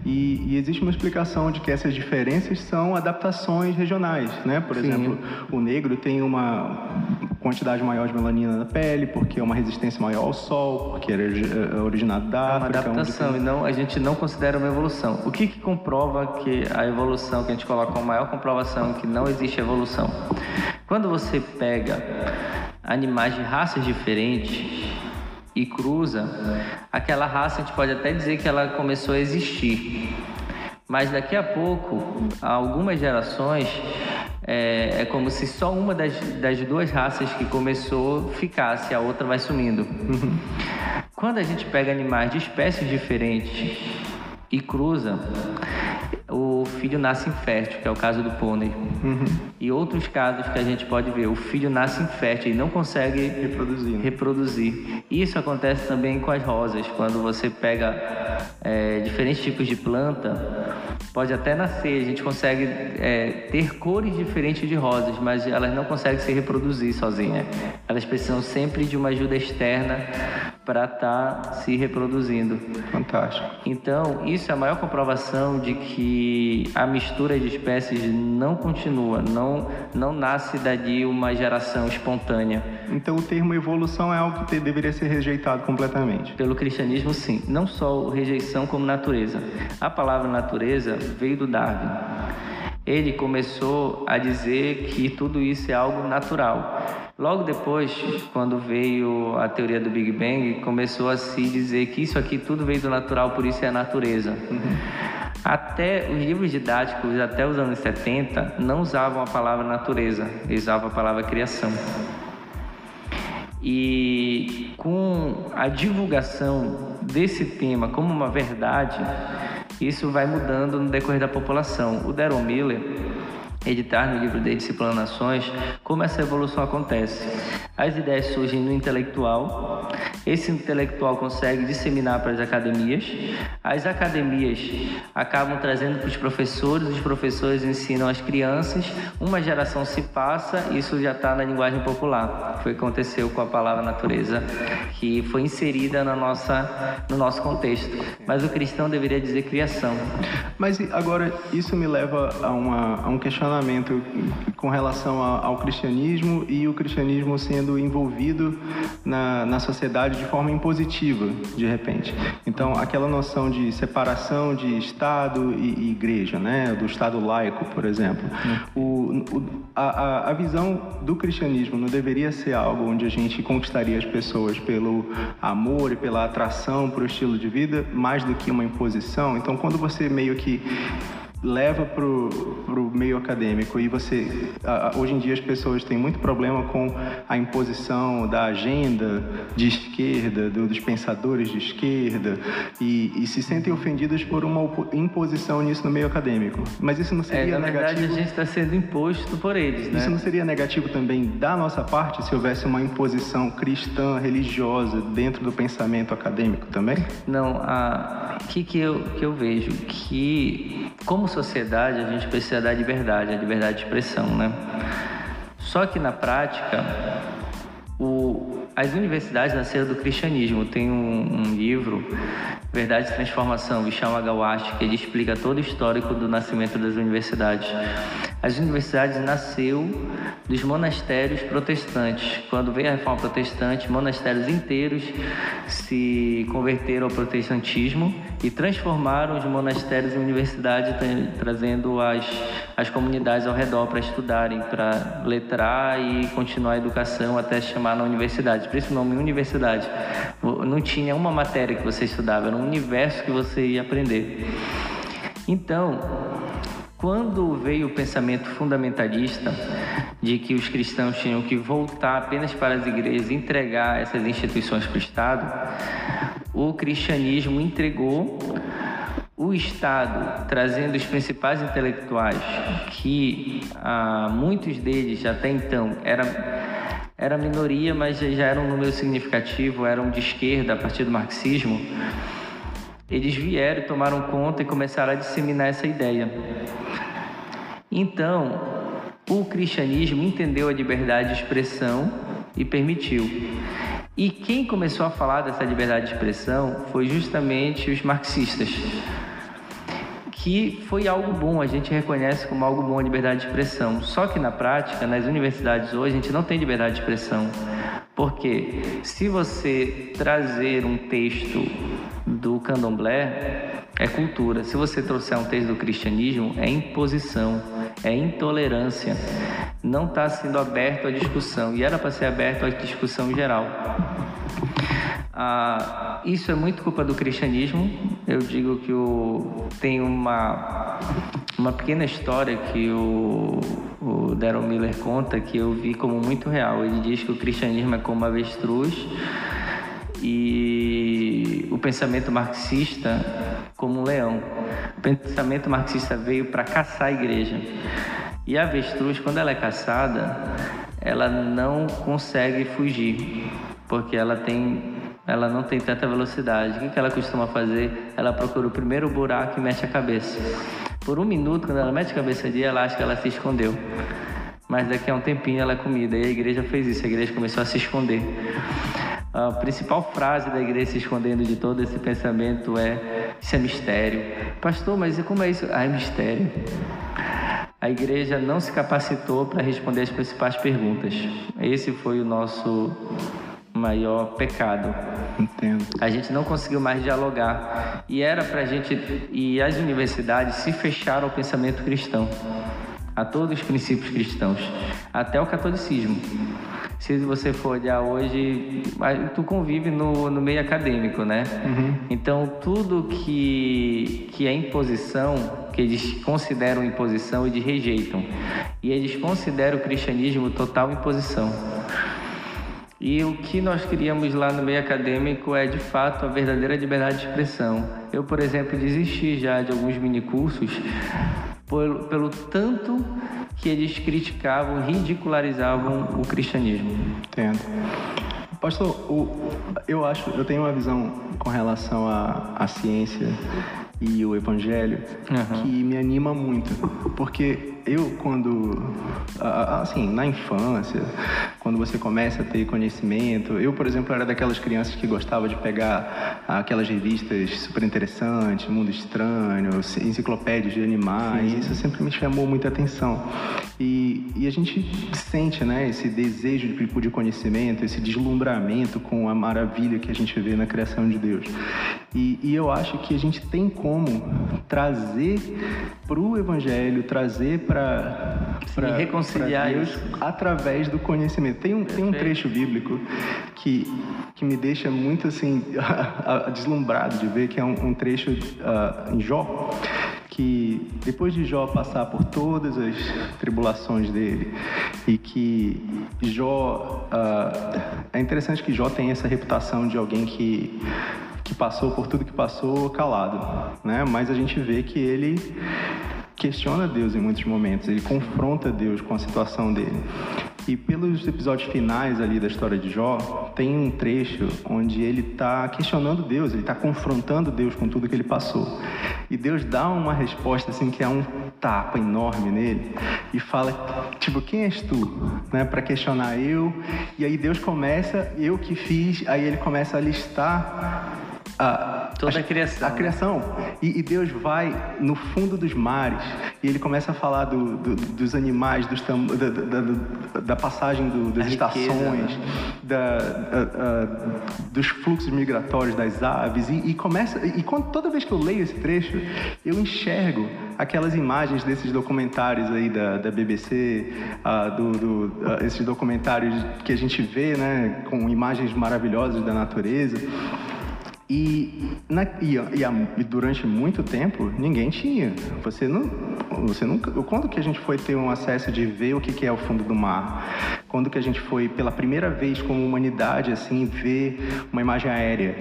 E, e, existe uma explicação de que essas diferenças são adaptações regionais, né? Por Sim. exemplo, o negro tem uma quantidade maior de melanina na pele, porque é uma resistência maior ao sol, porque era é originado da África. É uma adaptação, onde... e não, a gente não considera uma evolução. O que, que comprova que a evolução, que a gente coloca como maior comprovação que não existe evolução? Quando você pega animais de raças diferentes e cruza, aquela raça a gente pode até dizer que ela começou a existir. Mas daqui a pouco, algumas gerações, é, é como se só uma das, das duas raças que começou ficasse, a outra vai sumindo. Quando a gente pega animais de espécies diferentes e cruza, o filho nasce infértil, que é o caso do pônei. Uhum. E outros casos que a gente pode ver, o filho nasce infértil e não consegue reproduzir. Né? reproduzir. Isso acontece também com as rosas, quando você pega é, diferentes tipos de planta, pode até nascer, a gente consegue é, ter cores diferentes de rosas, mas elas não conseguem se reproduzir sozinhas. Elas precisam sempre de uma ajuda externa para estar tá se reproduzindo. Fantástico. Então, isso é a maior comprovação de que a mistura de espécies não continua, não, não nasce dali uma geração espontânea. Então, o termo evolução é algo que deveria ser rejeitado completamente. Pelo cristianismo, sim. Não só rejeição, como natureza. A palavra natureza veio do Darwin ele começou a dizer que tudo isso é algo natural. Logo depois, quando veio a teoria do Big Bang, começou a se dizer que isso aqui tudo veio do natural, por isso é a natureza. Até os livros didáticos, até os anos 70, não usavam a palavra natureza, usavam a palavra criação. E com a divulgação desse tema como uma verdade, isso vai mudando no decorrer da população. O Daryl Miller editar no livro dele Disciplina Nações como essa evolução acontece. As ideias surgem no intelectual, esse intelectual consegue disseminar para as academias, as academias acabam trazendo para os professores, os professores ensinam as crianças, uma geração se passa, isso já está na linguagem popular. Foi o que aconteceu com a palavra natureza, que foi inserida na nossa, no nosso contexto. Mas o cristão deveria dizer criação. Mas agora isso me leva a, uma, a um questionamento questionamento com relação ao cristianismo e o cristianismo sendo envolvido na, na sociedade de forma impositiva, de repente. Então, aquela noção de separação de Estado e, e igreja, né? do Estado laico, por exemplo. O, o, a, a visão do cristianismo não deveria ser algo onde a gente conquistaria as pessoas pelo amor e pela atração para o estilo de vida, mais do que uma imposição. Então, quando você meio que leva para o meio acadêmico e você hoje em dia as pessoas têm muito problema com a imposição da agenda de esquerda do, dos pensadores de esquerda e, e, se sentem ofendidas por uma imposição nisso no meio acadêmico. Mas isso não seria é, na negativo verdade a gente está sendo imposto por eles né? isso não seria negativo também da nossa parte se houvesse uma imposição cristã religiosa dentro do pensamento acadêmico também? Não a que que eu que eu vejo? Que como sociedade, a gente precisa da liberdade, a liberdade de expressão, né? Só que na prática, o, as universidades nasceram do cristianismo. Tem um, um livro, Verdade e Transformação, Vishal Agawashi, que ele explica todo o histórico do nascimento das universidades. As universidades nasceu dos monastérios protestantes. Quando veio a reforma protestante, monastérios inteiros se converteram ao protestantismo e transformaram os monastérios em universidades, trazendo as, as comunidades ao redor para estudarem, para letrar e continuar a educação até chamar na universidade. Isso o nome universidade. Não tinha uma matéria que você estudava, era um universo que você ia aprender. Então, quando veio o pensamento fundamentalista de que os cristãos tinham que voltar apenas para as igrejas entregar essas instituições para o Estado, o cristianismo entregou o Estado, trazendo os principais intelectuais, que ah, muitos deles até então eram era minoria, mas já era um número significativo, eram de esquerda a partir do marxismo. Eles vieram, tomaram conta e começaram a disseminar essa ideia. Então, o cristianismo entendeu a liberdade de expressão e permitiu. E quem começou a falar dessa liberdade de expressão foi justamente os marxistas, que foi algo bom, a gente reconhece como algo bom a liberdade de expressão. Só que na prática, nas universidades hoje, a gente não tem liberdade de expressão. Porque se você trazer um texto do candomblé, é cultura. Se você trouxer um texto do cristianismo, é imposição, é intolerância. Não está sendo aberto à discussão. E era para ser aberto à discussão geral. Ah, isso é muito culpa do cristianismo. Eu digo que o, tem uma, uma pequena história que o, o Daryl Miller conta que eu vi como muito real. Ele diz que o cristianismo é como avestruz e o pensamento marxista como um leão. O pensamento marxista veio para caçar a igreja. E a avestruz, quando ela é caçada, ela não consegue fugir, porque ela tem ela não tem tanta velocidade. O que ela costuma fazer? Ela procura o primeiro buraco e mete a cabeça. Por um minuto, quando ela mete a cabeça ali, ela acha que ela se escondeu. Mas daqui a um tempinho ela é comida. E a igreja fez isso, a igreja começou a se esconder. A principal frase da igreja se escondendo de todo esse pensamento é: Isso é mistério. Pastor, mas como é isso? Ah, é mistério. A igreja não se capacitou para responder as principais perguntas. Esse foi o nosso maior pecado. Entendo. A gente não conseguiu mais dialogar. E era para a gente. E as universidades se fecharam ao pensamento cristão, a todos os princípios cristãos, até o catolicismo. Se você for olhar hoje, tu convive no, no meio acadêmico, né? Uhum. Então, tudo que, que é imposição, que eles consideram imposição, eles rejeitam. E eles consideram o cristianismo total imposição. E o que nós queríamos lá no meio acadêmico é de fato a verdadeira liberdade de expressão. Eu, por exemplo, desisti já de alguns minicursos por, pelo tanto que eles criticavam, ridicularizavam o cristianismo. Entendo. Pastor, o, eu acho, eu tenho uma visão com relação à, à ciência e o evangelho uhum. que me anima muito, porque eu quando assim na infância quando você começa a ter conhecimento eu por exemplo era daquelas crianças que gostava de pegar aquelas revistas super interessantes Mundo Estranho enciclopédias de animais Sim. isso sempre me chamou muita atenção e, e a gente sente né esse desejo de, de conhecimento esse deslumbramento com a maravilha que a gente vê na criação de Deus e, e eu acho que a gente tem como trazer para o Evangelho, trazer para reconciliar Deus através do conhecimento. Tem um, tem um trecho bíblico que, que me deixa muito assim <laughs> deslumbrado de ver, que é um, um trecho uh, em Jó, que depois de Jó passar por todas as tribulações dele e que Jó uh, é interessante que Jó tem essa reputação de alguém que que passou por tudo que passou calado, né? Mas a gente vê que ele questiona Deus em muitos momentos, ele confronta Deus com a situação dele. E pelos episódios finais ali da história de Jó, tem um trecho onde ele está questionando Deus, ele está confrontando Deus com tudo que ele passou. E Deus dá uma resposta assim que é um tapa enorme nele e fala tipo quem és tu, né, para questionar eu. E aí Deus começa, eu que fiz, aí ele começa a listar a, toda a, a criação. A criação. E, e, Deus vai no fundo dos mares e ele começa a falar do, do, dos animais, dos tam, da, da, da, passagem do, das estações, riqueza, né? da, dos fluxos migratórios das aves. E, e começa. E quando, toda vez que eu leio esse trecho, eu enxergo aquelas imagens desses documentários aí da, da BBC, uh, do, do, uh, esses documentários que a gente vê, né, com imagens maravilhosas da natureza. E, na, e, e, durante muito tempo ninguém tinha. Você não, você nunca. Quando que a gente foi ter um acesso de ver o que, que é o fundo do mar? Quando que a gente foi pela primeira vez como humanidade assim ver uma imagem aérea,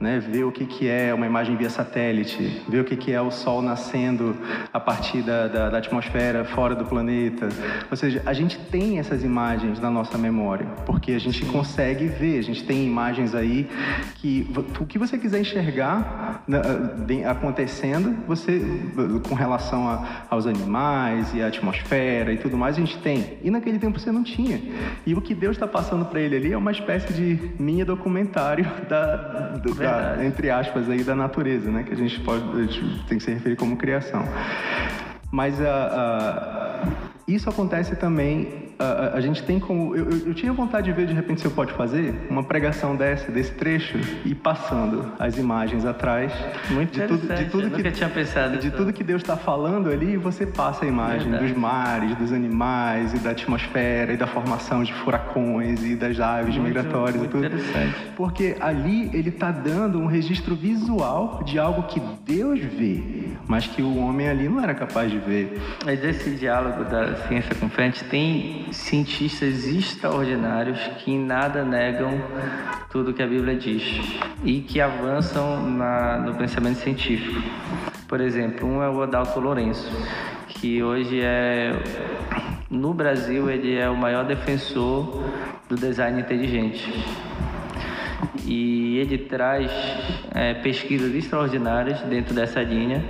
né? Ver o que, que é uma imagem via satélite, ver o que, que é o Sol nascendo a partir da, da, da atmosfera fora do planeta. Ou seja, a gente tem essas imagens na nossa memória porque a gente consegue ver. A gente tem imagens aí que o que você quiser enxergar né, acontecendo, você com relação a, aos animais e à atmosfera e tudo mais, a gente tem. E naquele tempo você não tinha. E o que Deus está passando para ele ali é uma espécie de mini documentário <laughs> da, da, entre aspas aí da natureza, né? Que a gente pode a gente tem que se referir como criação. Mas a, a, isso acontece também a, a, gente tem como. Eu, eu, eu, tinha vontade de ver, de repente, se eu pode fazer uma pregação dessa, desse trecho, e passando as imagens atrás. Muito de tudo, de tudo eu que, tinha pensado. De tudo que Deus está falando ali, você passa a imagem Verdade. dos mares, dos animais, e da atmosfera, e da formação de furacões, e das aves muito, migratórias muito e tudo. Interessante. Porque ali ele está dando um registro visual de algo que Deus vê, mas que o homem ali não era capaz de ver. Mas esse diálogo da ciência com gente tem cientistas extraordinários que nada negam tudo que a Bíblia diz e que avançam na, no pensamento científico. Por exemplo, um é o Adalto Lourenço, que hoje é no Brasil ele é o maior defensor do design inteligente e ele traz é, pesquisas extraordinárias dentro dessa linha.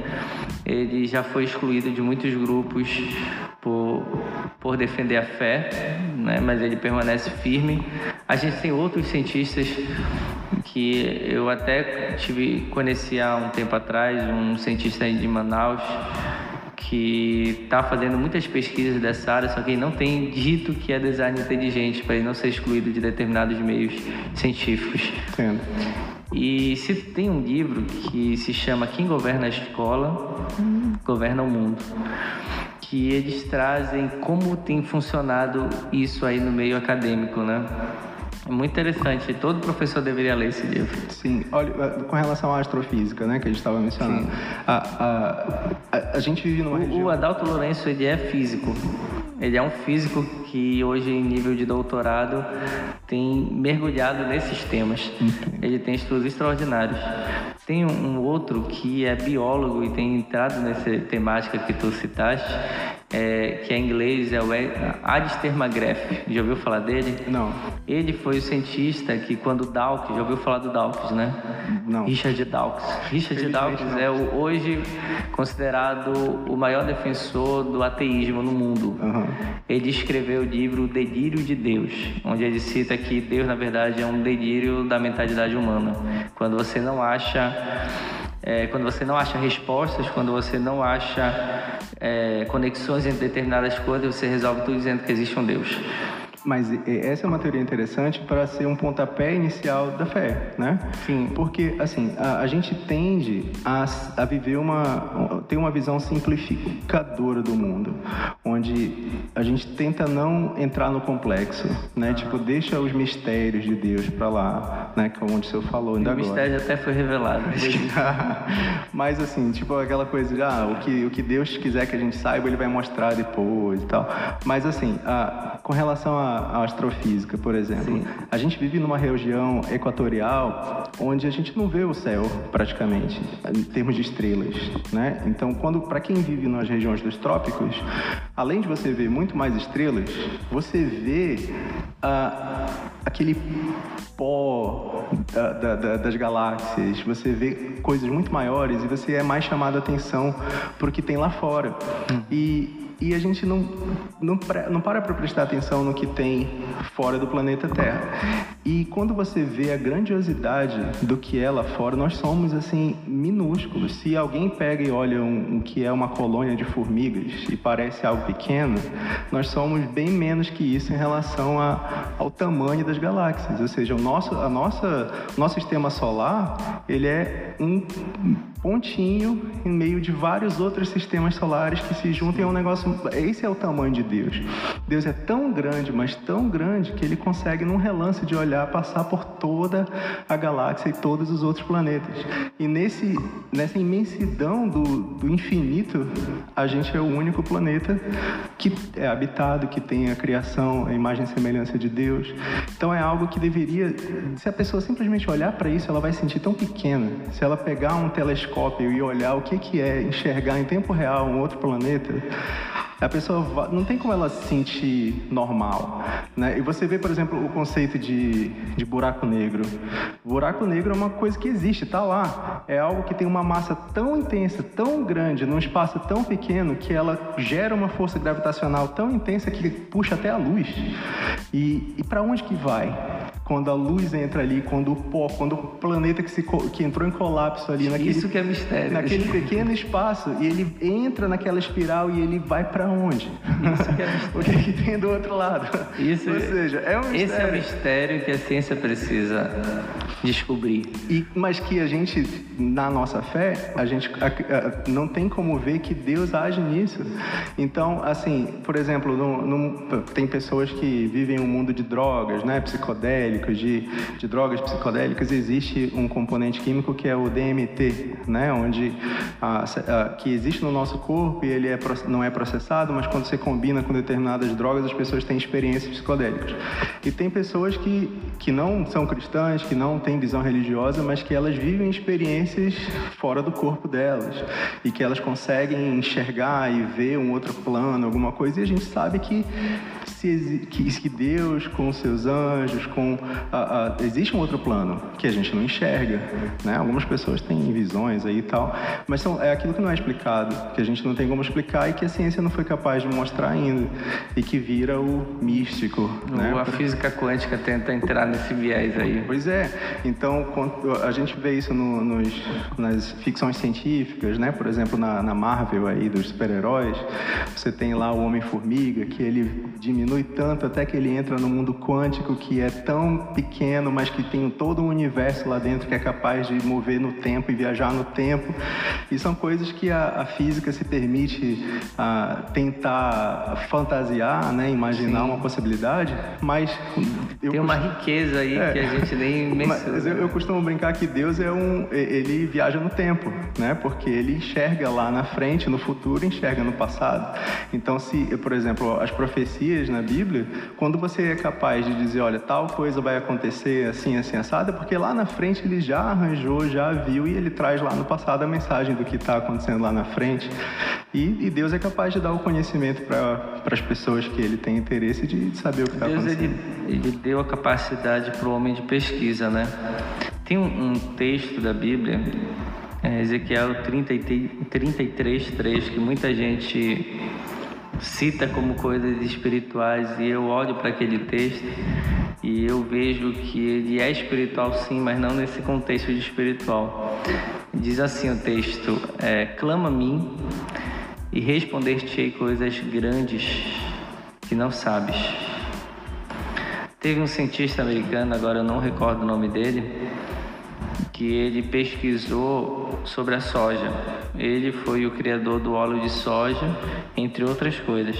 Ele já foi excluído de muitos grupos por, por defender a fé, né? mas ele permanece firme. A gente tem outros cientistas que eu até tive conheci há um tempo atrás, um cientista de Manaus que está fazendo muitas pesquisas dessa área, só que ele não tem dito que é design inteligente para ele não ser excluído de determinados meios científicos. Entendo. E se tem um livro que se chama Quem Governa a Escola, Governa o Mundo, que eles trazem como tem funcionado isso aí no meio acadêmico, né? É muito interessante. Todo professor deveria ler esse livro. Sim. Olha, com relação à astrofísica, né, que a gente estava mencionando, a, a, a, a, gente vive numa o, região... O Adalto Lourenço, ele é físico. Ele é um físico que hoje, em nível de doutorado, tem mergulhado nesses temas. Ele tem estudos extraordinários. Tem um outro que é biólogo e tem entrado nessa temática que tu citaste, é, que é em inglês, é o Alistair McGrath. Já ouviu falar dele? Não. Ele foi o cientista que quando Dawkins, já ouviu falar do Dawkins, né? Não. Richard Dawkins. Richard Dawkins é o, hoje considerado o maior defensor do ateísmo no mundo. Uhum. Ele escreveu o livro Delírio de Deus, onde ele cita que Deus, na verdade, é um delírio da mentalidade humana. Quando você não acha é, quando você não acha respostas, quando você não acha é, conexões entre determinadas coisas, você resolve tudo dizendo que existe um Deus. Mas essa é uma teoria interessante para ser um pontapé inicial da fé, né? Sim. Porque, assim, a, a gente tende a, a viver uma... ter uma visão simplificadora do mundo, onde a gente tenta não entrar no complexo, né? Ah. Tipo, deixa os mistérios de Deus para lá, né? Como o senhor falou ainda o agora. O mistério até foi revelado. <laughs> Mas, assim, tipo, aquela coisa de, ah, o que, o que Deus quiser que a gente saiba, ele vai mostrar depois e tal. Mas, assim, a, com relação a a astrofísica, por exemplo. Sim. A gente vive numa região equatorial onde a gente não vê o céu praticamente, em termos de estrelas, né? Então, quando para quem vive nas regiões dos trópicos, além de você ver muito mais estrelas, você vê ah, aquele pó da, da, das galáxias, você vê coisas muito maiores e você é mais chamado a atenção para o que tem lá fora. Hum. E e a gente não, não, não para para prestar atenção no que tem fora do planeta Terra. E quando você vê a grandiosidade do que é lá fora, nós somos assim minúsculos. Se alguém pega e olha um, um que é uma colônia de formigas e parece algo pequeno, nós somos bem menos que isso em relação a, ao tamanho das galáxias. Ou seja, o nosso, a nossa, nosso sistema solar ele é um pontinho em meio de vários outros sistemas solares que se juntam a um negócio. Esse é o tamanho de Deus. Deus é tão grande, mas tão grande que ele consegue, num relance de olhar, passar por toda a galáxia e todos os outros planetas. E nesse, nessa imensidão do, do infinito, a gente é o único planeta que é habitado, que tem a criação, a imagem e semelhança de Deus. Então é algo que deveria, se a pessoa simplesmente olhar para isso, ela vai se sentir tão pequena. Se ela pegar um telescópio telescópio e olhar o que, que é enxergar em tempo real um outro planeta, a pessoa não tem como ela se sentir normal. Né? E você vê, por exemplo, o conceito de, de buraco negro. Buraco negro é uma coisa que existe, está lá. É algo que tem uma massa tão intensa, tão grande, num espaço tão pequeno, que ela gera uma força gravitacional tão intensa que puxa até a luz. E, e para onde que vai? Quando a luz entra ali, quando o pó, quando o planeta que, se, que entrou em colapso ali naquele, Isso que é mistério. naquele pequeno espaço e ele entra naquela espiral e ele vai para onde? Isso que é <laughs> mistério. o que, que tem do outro lado? Isso, Ou seja, é um mistério. Esse é o mistério que a ciência precisa descobrir. E, mas que a gente, na nossa fé, a gente a- a- não tem como ver que Deus age nisso. Então, assim, por exemplo, no- no- tem pessoas que vivem um mundo de drogas, né, psicodélicos, de, de drogas psicodélicas, existe um componente químico que é o DMT, né, onde a- que existe no nosso corpo e ele é, não é processado, mas quando você combina com determinadas drogas, as pessoas têm experiências psicodélicas. E tem pessoas que, que não são cristãs, que não têm visão religiosa, mas que elas vivem experiências fora do corpo delas e que elas conseguem enxergar e ver um outro plano, alguma coisa. E a gente sabe que que, Deus com seus anjos, com a- a- existe um outro plano que a gente não enxerga, né? Algumas pessoas têm visões aí e tal, mas são, é aquilo que não é explicado, que a gente não tem como explicar e que a ciência não foi capaz de mostrar ainda e que vira o místico, né? A física quântica tenta entrar nesse viés aí. Pois é. Então, a gente vê isso no- nos, nas ficções científicas, né? Por exemplo, na, na Marvel aí dos super-heróis, você tem lá o Homem-Formiga, que ele diminui tanto até que ele entra no mundo quântico que é tão pequeno, mas que tem todo um universo lá dentro que é capaz de mover no tempo e viajar no tempo. E são coisas que a, a física se permite ah, tentar fantasiar, né? Imaginar Sim. uma possibilidade, mas eu Tem uma riqueza aí É. que a gente nem <laughs> mas menciona. eu, eu costumo brincar que Deus é um. Ele viaja no tempo, né? Porque ele enxerga lá na frente, no futuro, enxerga no passado. Então, se, por exemplo, as profecias na Bíblia, quando você é capaz de dizer, olha, tal coisa vai acontecer assim, assim, assado, é porque lá na frente ele já arranjou, já viu e ele traz lá no passado a mensagem do que está acontecendo lá na frente. E, e Deus é capaz de dar o conhecimento para as pessoas que ele tem interesse de saber o que está Deus acontecendo. ele, ele deu a capacidade para o homem de pesquisa, né? Tem um, um texto da Bíblia, é, Ezequiel 30, e 33, 3, que muita gente cita como coisas espirituais e eu olho para aquele texto e eu vejo que ele é espiritual sim, mas não nesse contexto de espiritual. Diz assim o texto: é, clama a mim e responder-te-ei coisas grandes que não sabes. Teve um cientista americano, agora eu não recordo o nome dele, que ele pesquisou sobre a soja. Ele foi o criador do óleo de soja, entre outras coisas.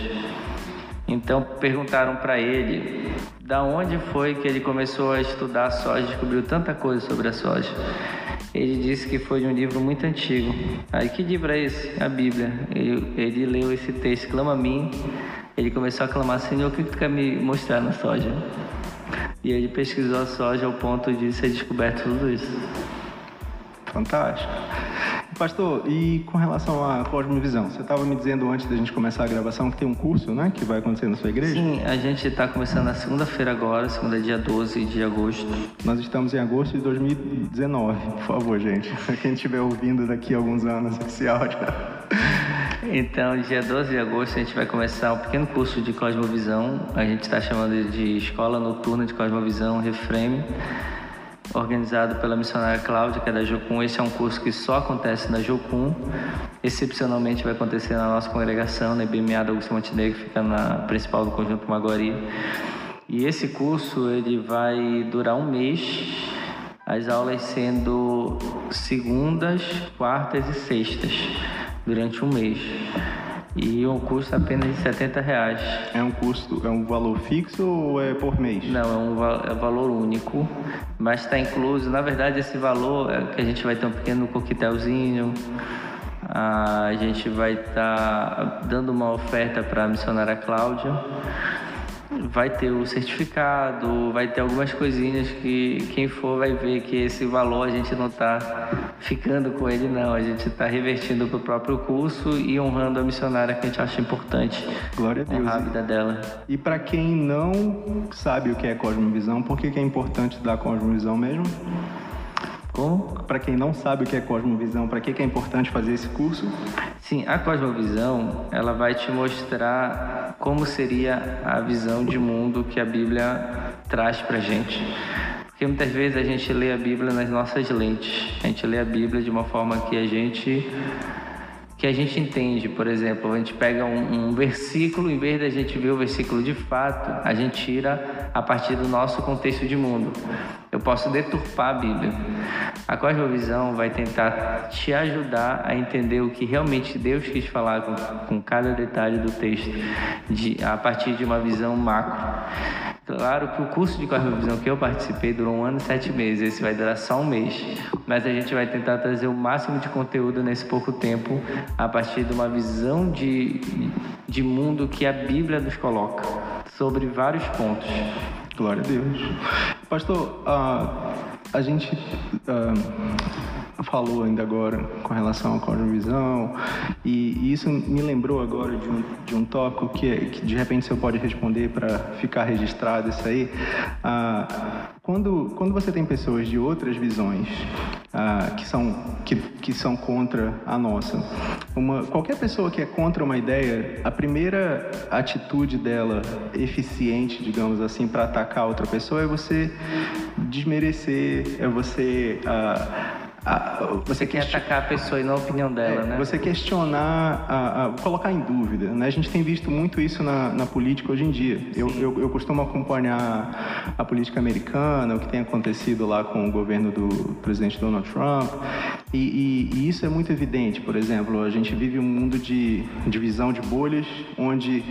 Então perguntaram para ele da onde foi que ele começou a estudar a soja, descobriu tanta coisa sobre a soja. Ele disse que foi de um livro muito antigo. Aí que livro é esse? A Bíblia. Ele, ele leu esse texto, clama a mim. Ele começou a clamar, Senhor, o que tu quer me mostrar na soja? E ele pesquisou a soja ao ponto de ser descoberto tudo isso. Fantástico. Pastor, e com relação à Cosmovisão? Você estava me dizendo antes da gente começar a gravação que tem um curso, né, que vai acontecer na sua igreja? Sim, a gente está começando na segunda-feira agora, segunda dia 12 de agosto. Nós estamos em agosto de 2019, por favor, gente. <laughs> Quem estiver ouvindo daqui a alguns anos esse áudio. Então, dia 12 de agosto, a gente vai começar um pequeno curso de Cosmovisão. A gente está chamando de Escola Noturna de Cosmovisão Reframe, organizado pela missionária Cláudia, que é da Jocum. Esse é um curso que só acontece na Jocum. Excepcionalmente vai acontecer na nossa congregação, na IBMA da Augusto Montenegro, que fica na principal do Conjunto Maguari. E esse curso ele vai durar um mês, as aulas sendo segundas, quartas e sextas, durante um mês. E o custo é apenas de 70 reais. É um custo, é um valor fixo ou é por mês? Não, é um é valor único, mas está incluso. Na verdade, esse valor é que a gente vai ter um pequeno coquetelzinho, a gente vai estar dando uma oferta para a missionária Cláudia, vai ter o certificado, vai ter algumas coisinhas que quem for vai ver que esse valor a gente não está ficando com ele, não. A gente está revertindo para o próprio curso e honrando a missionária que a gente acha importante. Glória a Deus. Honrar a vida dela. E para quem não sabe o que é Cosmovisão, por que, que é importante dar Cosmovisão mesmo? Como? Para quem não sabe o que é Cosmovisão, para que, que é importante fazer esse curso? Sim, a cosmovisão, ela vai te mostrar como seria a visão de mundo que a Bíblia traz para gente. Porque muitas vezes a gente lê a Bíblia nas nossas lentes. A gente lê a Bíblia de uma forma que a gente que a gente entende, por exemplo, a gente pega um, um, versículo, em vez da gente ver o versículo de fato, a gente tira a partir do nosso contexto de mundo. Eu posso deturpar a Bíblia. A cosmovisão vai tentar te ajudar a entender o que realmente Deus quis falar com, com cada detalhe do texto, de, a partir de uma visão macro. Claro que o curso de cosmovisão que eu participei durou um ano e sete meses, esse vai durar só um mês. Mas a gente vai tentar trazer o máximo de conteúdo nesse pouco tempo, a partir de uma visão de, de mundo que a Bíblia nos coloca, sobre vários pontos. Glória a Deus. Pastor, uh, a gente. Uh falou ainda agora com relação à cosmovisão e, isso me lembrou agora de um, de um tópico que, é, que de repente você pode responder para ficar registrado isso aí. Ah, quando, quando você tem pessoas de outras visões ah, que, são, que, que são contra a nossa, uma, qualquer pessoa que é contra uma ideia, a primeira atitude dela eficiente, digamos assim, para atacar outra pessoa é você desmerecer, é você ah, você quer atacar a pessoa e não a opinião dela, é, né? Você questionar, a, a, colocar em dúvida. Né? A gente tem visto muito isso na, na política hoje em dia. Eu, eu, eu, costumo acompanhar a política americana, o que tem acontecido lá com o governo do presidente Donald Trump. E, e, e isso é muito evidente. Por exemplo, a gente vive um mundo de divisão de bolhas, onde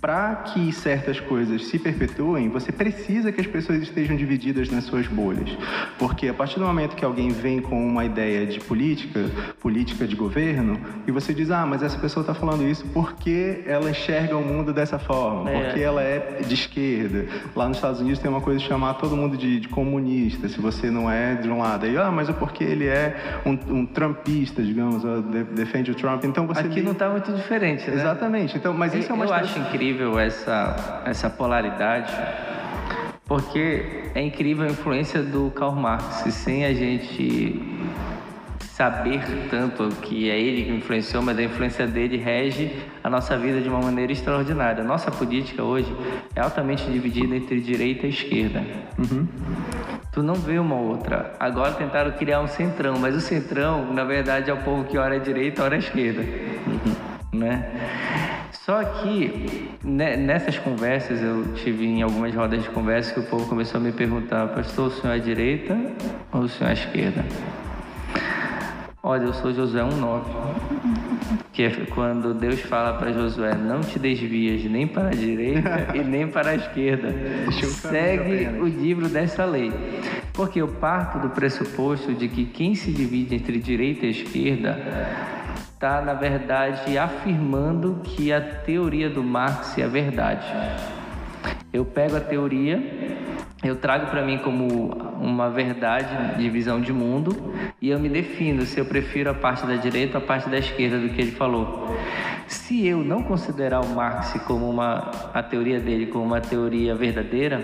para que certas coisas se perpetuem, você precisa que as pessoas estejam divididas nas suas bolhas. Porque a partir do momento que alguém vem com uma ideia de política, política de governo, e você diz, ah, mas essa pessoa está falando isso porque ela enxerga o mundo dessa forma, é. porque ela é de esquerda. Lá nos Estados Unidos tem uma coisa de chamar todo mundo de, de comunista, se você não é de um lado. Aí, ah, mas é porque ele é um, um trumpista, digamos, defende o Trump. Então você aqui não está muito diferente, né? Exatamente. Então, mas isso eu, é uma eu acho incrível essa essa polaridade porque é incrível a influência do Karl Marx. E sem a gente saber tanto que é ele que influenciou, mas a influência dele rege a nossa vida de uma maneira extraordinária. A nossa política hoje é altamente dividida entre direita e esquerda. Uhum. Tu não vê uma outra. Agora tentaram criar um centrão, mas o centrão, na verdade, é o povo que ora à direita, ora à esquerda. Uhum. Né? Só que né, nessas conversas, eu tive em algumas rodas de conversa que o povo começou a me perguntar, pastor, o senhor é à direita ou o senhor é à esquerda? Olha, eu sou Josué 1,9. Que é quando Deus fala para Josué, não te desvias nem para a direita e nem para a esquerda. Segue o livro dessa lei. Porque eu parto do pressuposto de que quem se divide entre direita e esquerda está, na verdade, afirmando que a teoria do Marx é verdade. Eu pego a teoria, eu trago para mim como uma verdade de visão de mundo e eu me defino se eu prefiro a parte da direita ou a parte da esquerda do que ele falou. Se eu não considerar o Marx como uma a teoria dele como uma teoria verdadeira,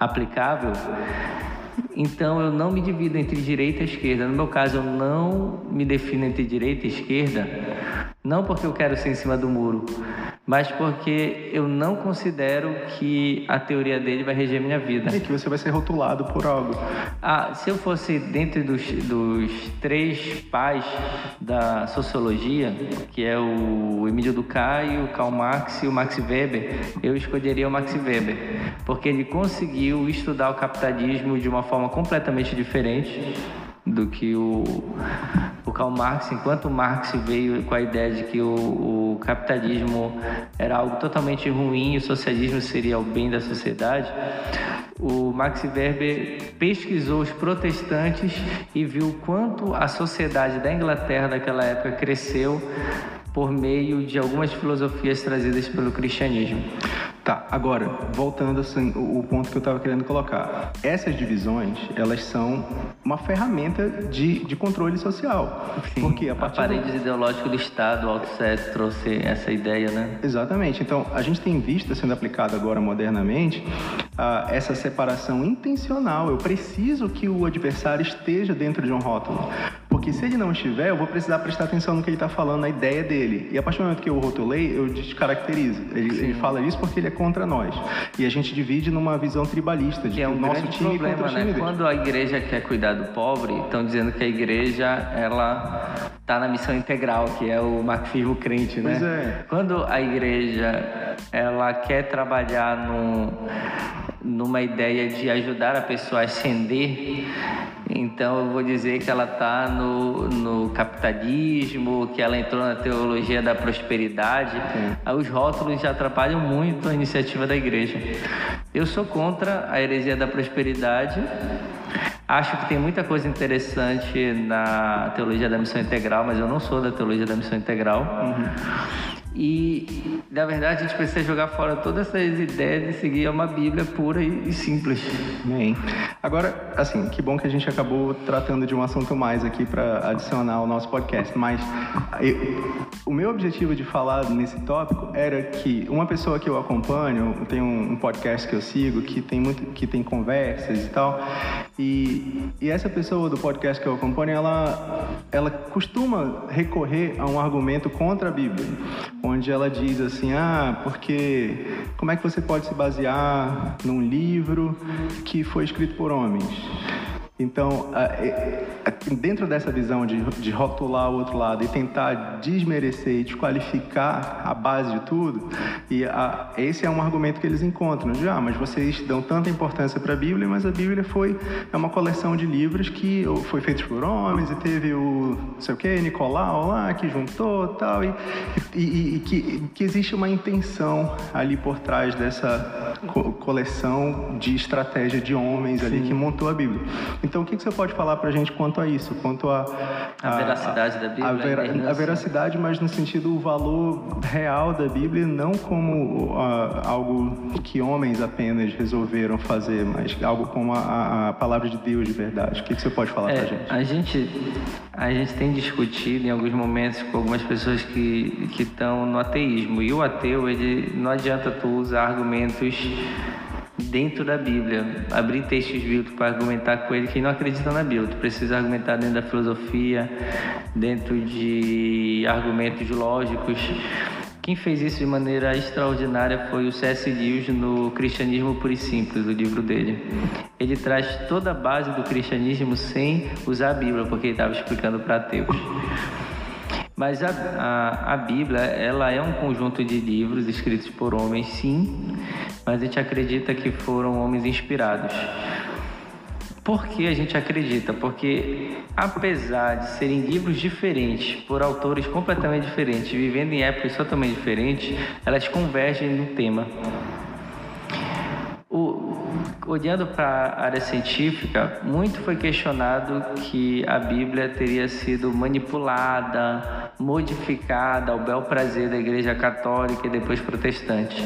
aplicável, então eu não me divido entre direita e esquerda. No meu caso, eu não me defino entre direita e esquerda, não porque eu quero ser em cima do muro, mas porque eu não considero que a teoria dele vai reger minha vida. E que você vai ser rotulado por algo. Ah, se eu fosse dentro dos, dos três pais da sociologia, que é o Emílio Durkheim, o Karl Marx e o Max Weber, eu escolheria o Max Weber, porque ele conseguiu estudar o capitalismo de uma forma completamente diferente do que o, o Karl Marx, enquanto Marx veio com a ideia de que o, o capitalismo era algo totalmente ruim e o socialismo seria o bem da sociedade, o Max Weber pesquisou os protestantes e viu quanto a sociedade da Inglaterra daquela época cresceu por meio de algumas filosofias trazidas pelo cristianismo. Tá, agora, voltando assim, o, o ponto que eu estava querendo colocar. Essas divisões, elas são uma ferramenta de, de controle social. Sim, porque a partir Aparelhos do... ideológicos do Estado, o Althusser trouxe essa ideia, né? Exatamente. Então, a gente tem visto sendo aplicado agora modernamente uh, essa separação intencional. Eu preciso que o adversário esteja dentro de um rótulo. Porque Porque se ele não estiver, eu vou precisar prestar atenção no que ele está falando, na ideia dele. E a partir do momento que eu rotulei, eu descaracterizo. Ele, ele, fala isso porque ele é contra nós. E a gente divide numa visão tribalista, de que é um nosso time problema, contra o time né? Quando a igreja quer cuidar do pobre, estão dizendo que a igreja ela está na missão integral, que é o marxismo crente, né? Pois é. Quando a igreja ela quer trabalhar num, numa ideia de ajudar a pessoa a ascender, então eu vou dizer que ela está no, no capitalismo, que ela entrou na teologia da prosperidade. Aí Os rótulos já atrapalham muito a iniciativa da igreja. Eu sou contra a heresia da prosperidade. Acho que tem muita coisa interessante na teologia da missão integral, mas eu não sou da teologia da missão integral. E, na verdade, a gente precisa jogar fora todas essas ideias de seguir uma Bíblia pura e, e simples. Amém. Agora, assim, que bom que a gente acabou tratando de um assunto mais aqui para adicionar ao nosso podcast. Mas eu- o meu objetivo de falar nesse tópico era que uma pessoa que eu acompanho, tem um, um podcast que eu sigo que tem muito, que tem conversas e tal. E, e essa pessoa do podcast que eu acompanho, ela, ela costuma recorrer a um argumento contra a Bíblia, onde ela diz assim, ah, porque como é que você pode se basear num livro que foi escrito por homens? Então, dentro dessa visão de, de rotular o outro lado e tentar desmerecer e desqualificar a base de tudo, e a- esse é um argumento que eles encontram. De, ah, mas vocês dão tanta importância para a Bíblia, mas a Bíblia foi é uma coleção de livros que foi feita por homens e teve o, não sei o que, Nicolau lá, que juntou tal, e, e, e- que, que existe uma intenção ali por trás dessa co- coleção de estratégia de homens ali que montou a Bíblia. Então, o que, que você pode falar para a gente quanto a isso? Quanto a... A veracidade da Bíblia, A, vera- a a veracidade, mas no sentido o valor real da Bíblia, não como ah, algo que homens apenas resolveram fazer, mas algo como a- a, a palavra de Deus de verdade. O que, que você pode falar para a É, gente? a gente a gente tem discutido em alguns momentos com algumas pessoas que que estão no ateísmo e o ateu ele não adianta tu usar argumentos dentro da Bíblia, abrir textos bíblicos para argumentar com ele que não acredita na Bíblia. Tu precisa argumentar dentro da filosofia, dentro de argumentos lógicos. Quem fez isso de maneira extraordinária foi o C.S. Lewis no Cristianismo Puro e Simples, o livro dele. Ele traz toda a base do cristianismo sem usar a Bíblia, porque ele estava explicando para ateus. Mas a, a, a Bíblia, ela é um conjunto de livros escritos por homens, sim, mas a gente acredita que foram homens inspirados. Por que a gente acredita? Porque, apesar de serem livros diferentes, por autores completamente diferentes, vivendo em épocas totalmente diferentes, elas convergem no tema. Olhando para a área científica, muito foi questionado que a Bíblia teria sido manipulada, modificada ao bel prazer da Igreja Católica e depois protestante.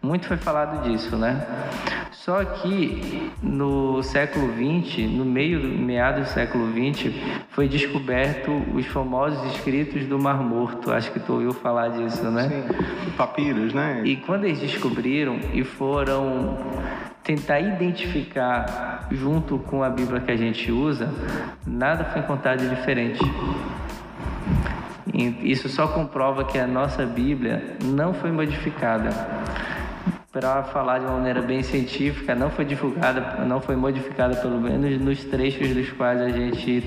Muito foi falado disso, né? Só que no século XX, no meio do meados do século XX, foi descoberto os famosos escritos do Mar Morto. Acho que tu ouviu falar disso, né? Sim, papiros, né? E quando eles descobriram e foram tentar identificar junto com a Bíblia que a gente usa, nada foi encontrado de diferente. Isso só comprova que a nossa Bíblia não foi modificada. Para falar de uma maneira bem científica, não foi divulgada, não foi modificada pelo menos nos trechos dos quais a gente,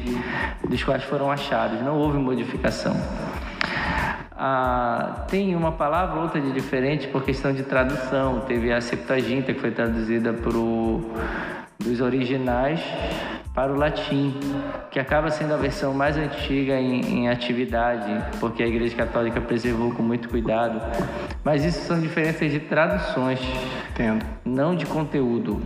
dos quais foram achados. Não houve modificação. Ah, tem uma palavra ou outra de diferente por questão de tradução. Teve a Septuaginta que foi traduzida pro, dos originais para o latim, que acaba sendo a versão mais antiga em, em atividade, porque a Igreja Católica preservou com muito cuidado. Mas isso são diferenças de traduções, Entendo. não de conteúdo.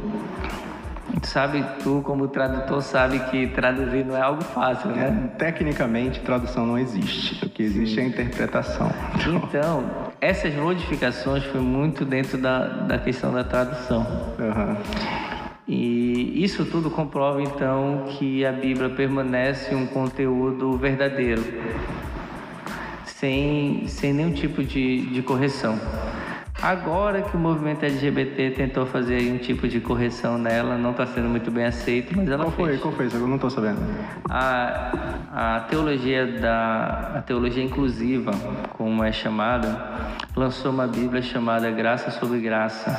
Sabe, tu como tradutor sabe que traduzir não é algo fácil, né? Tecnicamente, tradução não existe. O que existe é a interpretação. Então, essas modificações foi muito dentro da, da questão da tradução. Aham. E isso tudo comprova então que a Bíblia permanece um conteúdo verdadeiro, sem, sem nenhum tipo de, de correção. Agora que o movimento LGBT tentou fazer um tipo de correção nela, não está sendo muito bem aceito, mas ela Qual foi? fez. Qual foi? Eu não estou sabendo. A, a teologia da a teologia inclusiva, como é chamada, lançou uma Bíblia chamada Graça sobre Graça,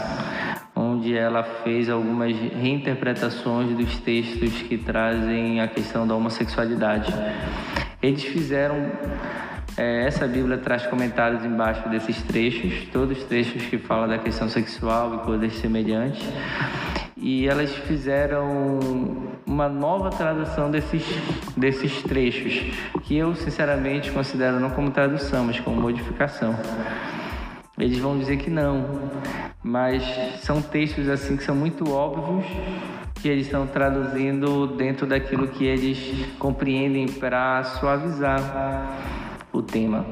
onde ela fez algumas reinterpretações dos textos que trazem a questão da homossexualidade. Eles fizeram é, essa Bíblia traz comentários embaixo desses trechos, todos os trechos que falam da questão sexual e coisas semelhantes. E elas fizeram uma nova tradução desses, desses trechos, que eu sinceramente considero não como tradução, mas como modificação. Eles vão dizer que não, mas são textos assim que são muito óbvios que eles estão traduzindo dentro daquilo que eles compreendem para suavizar o tema,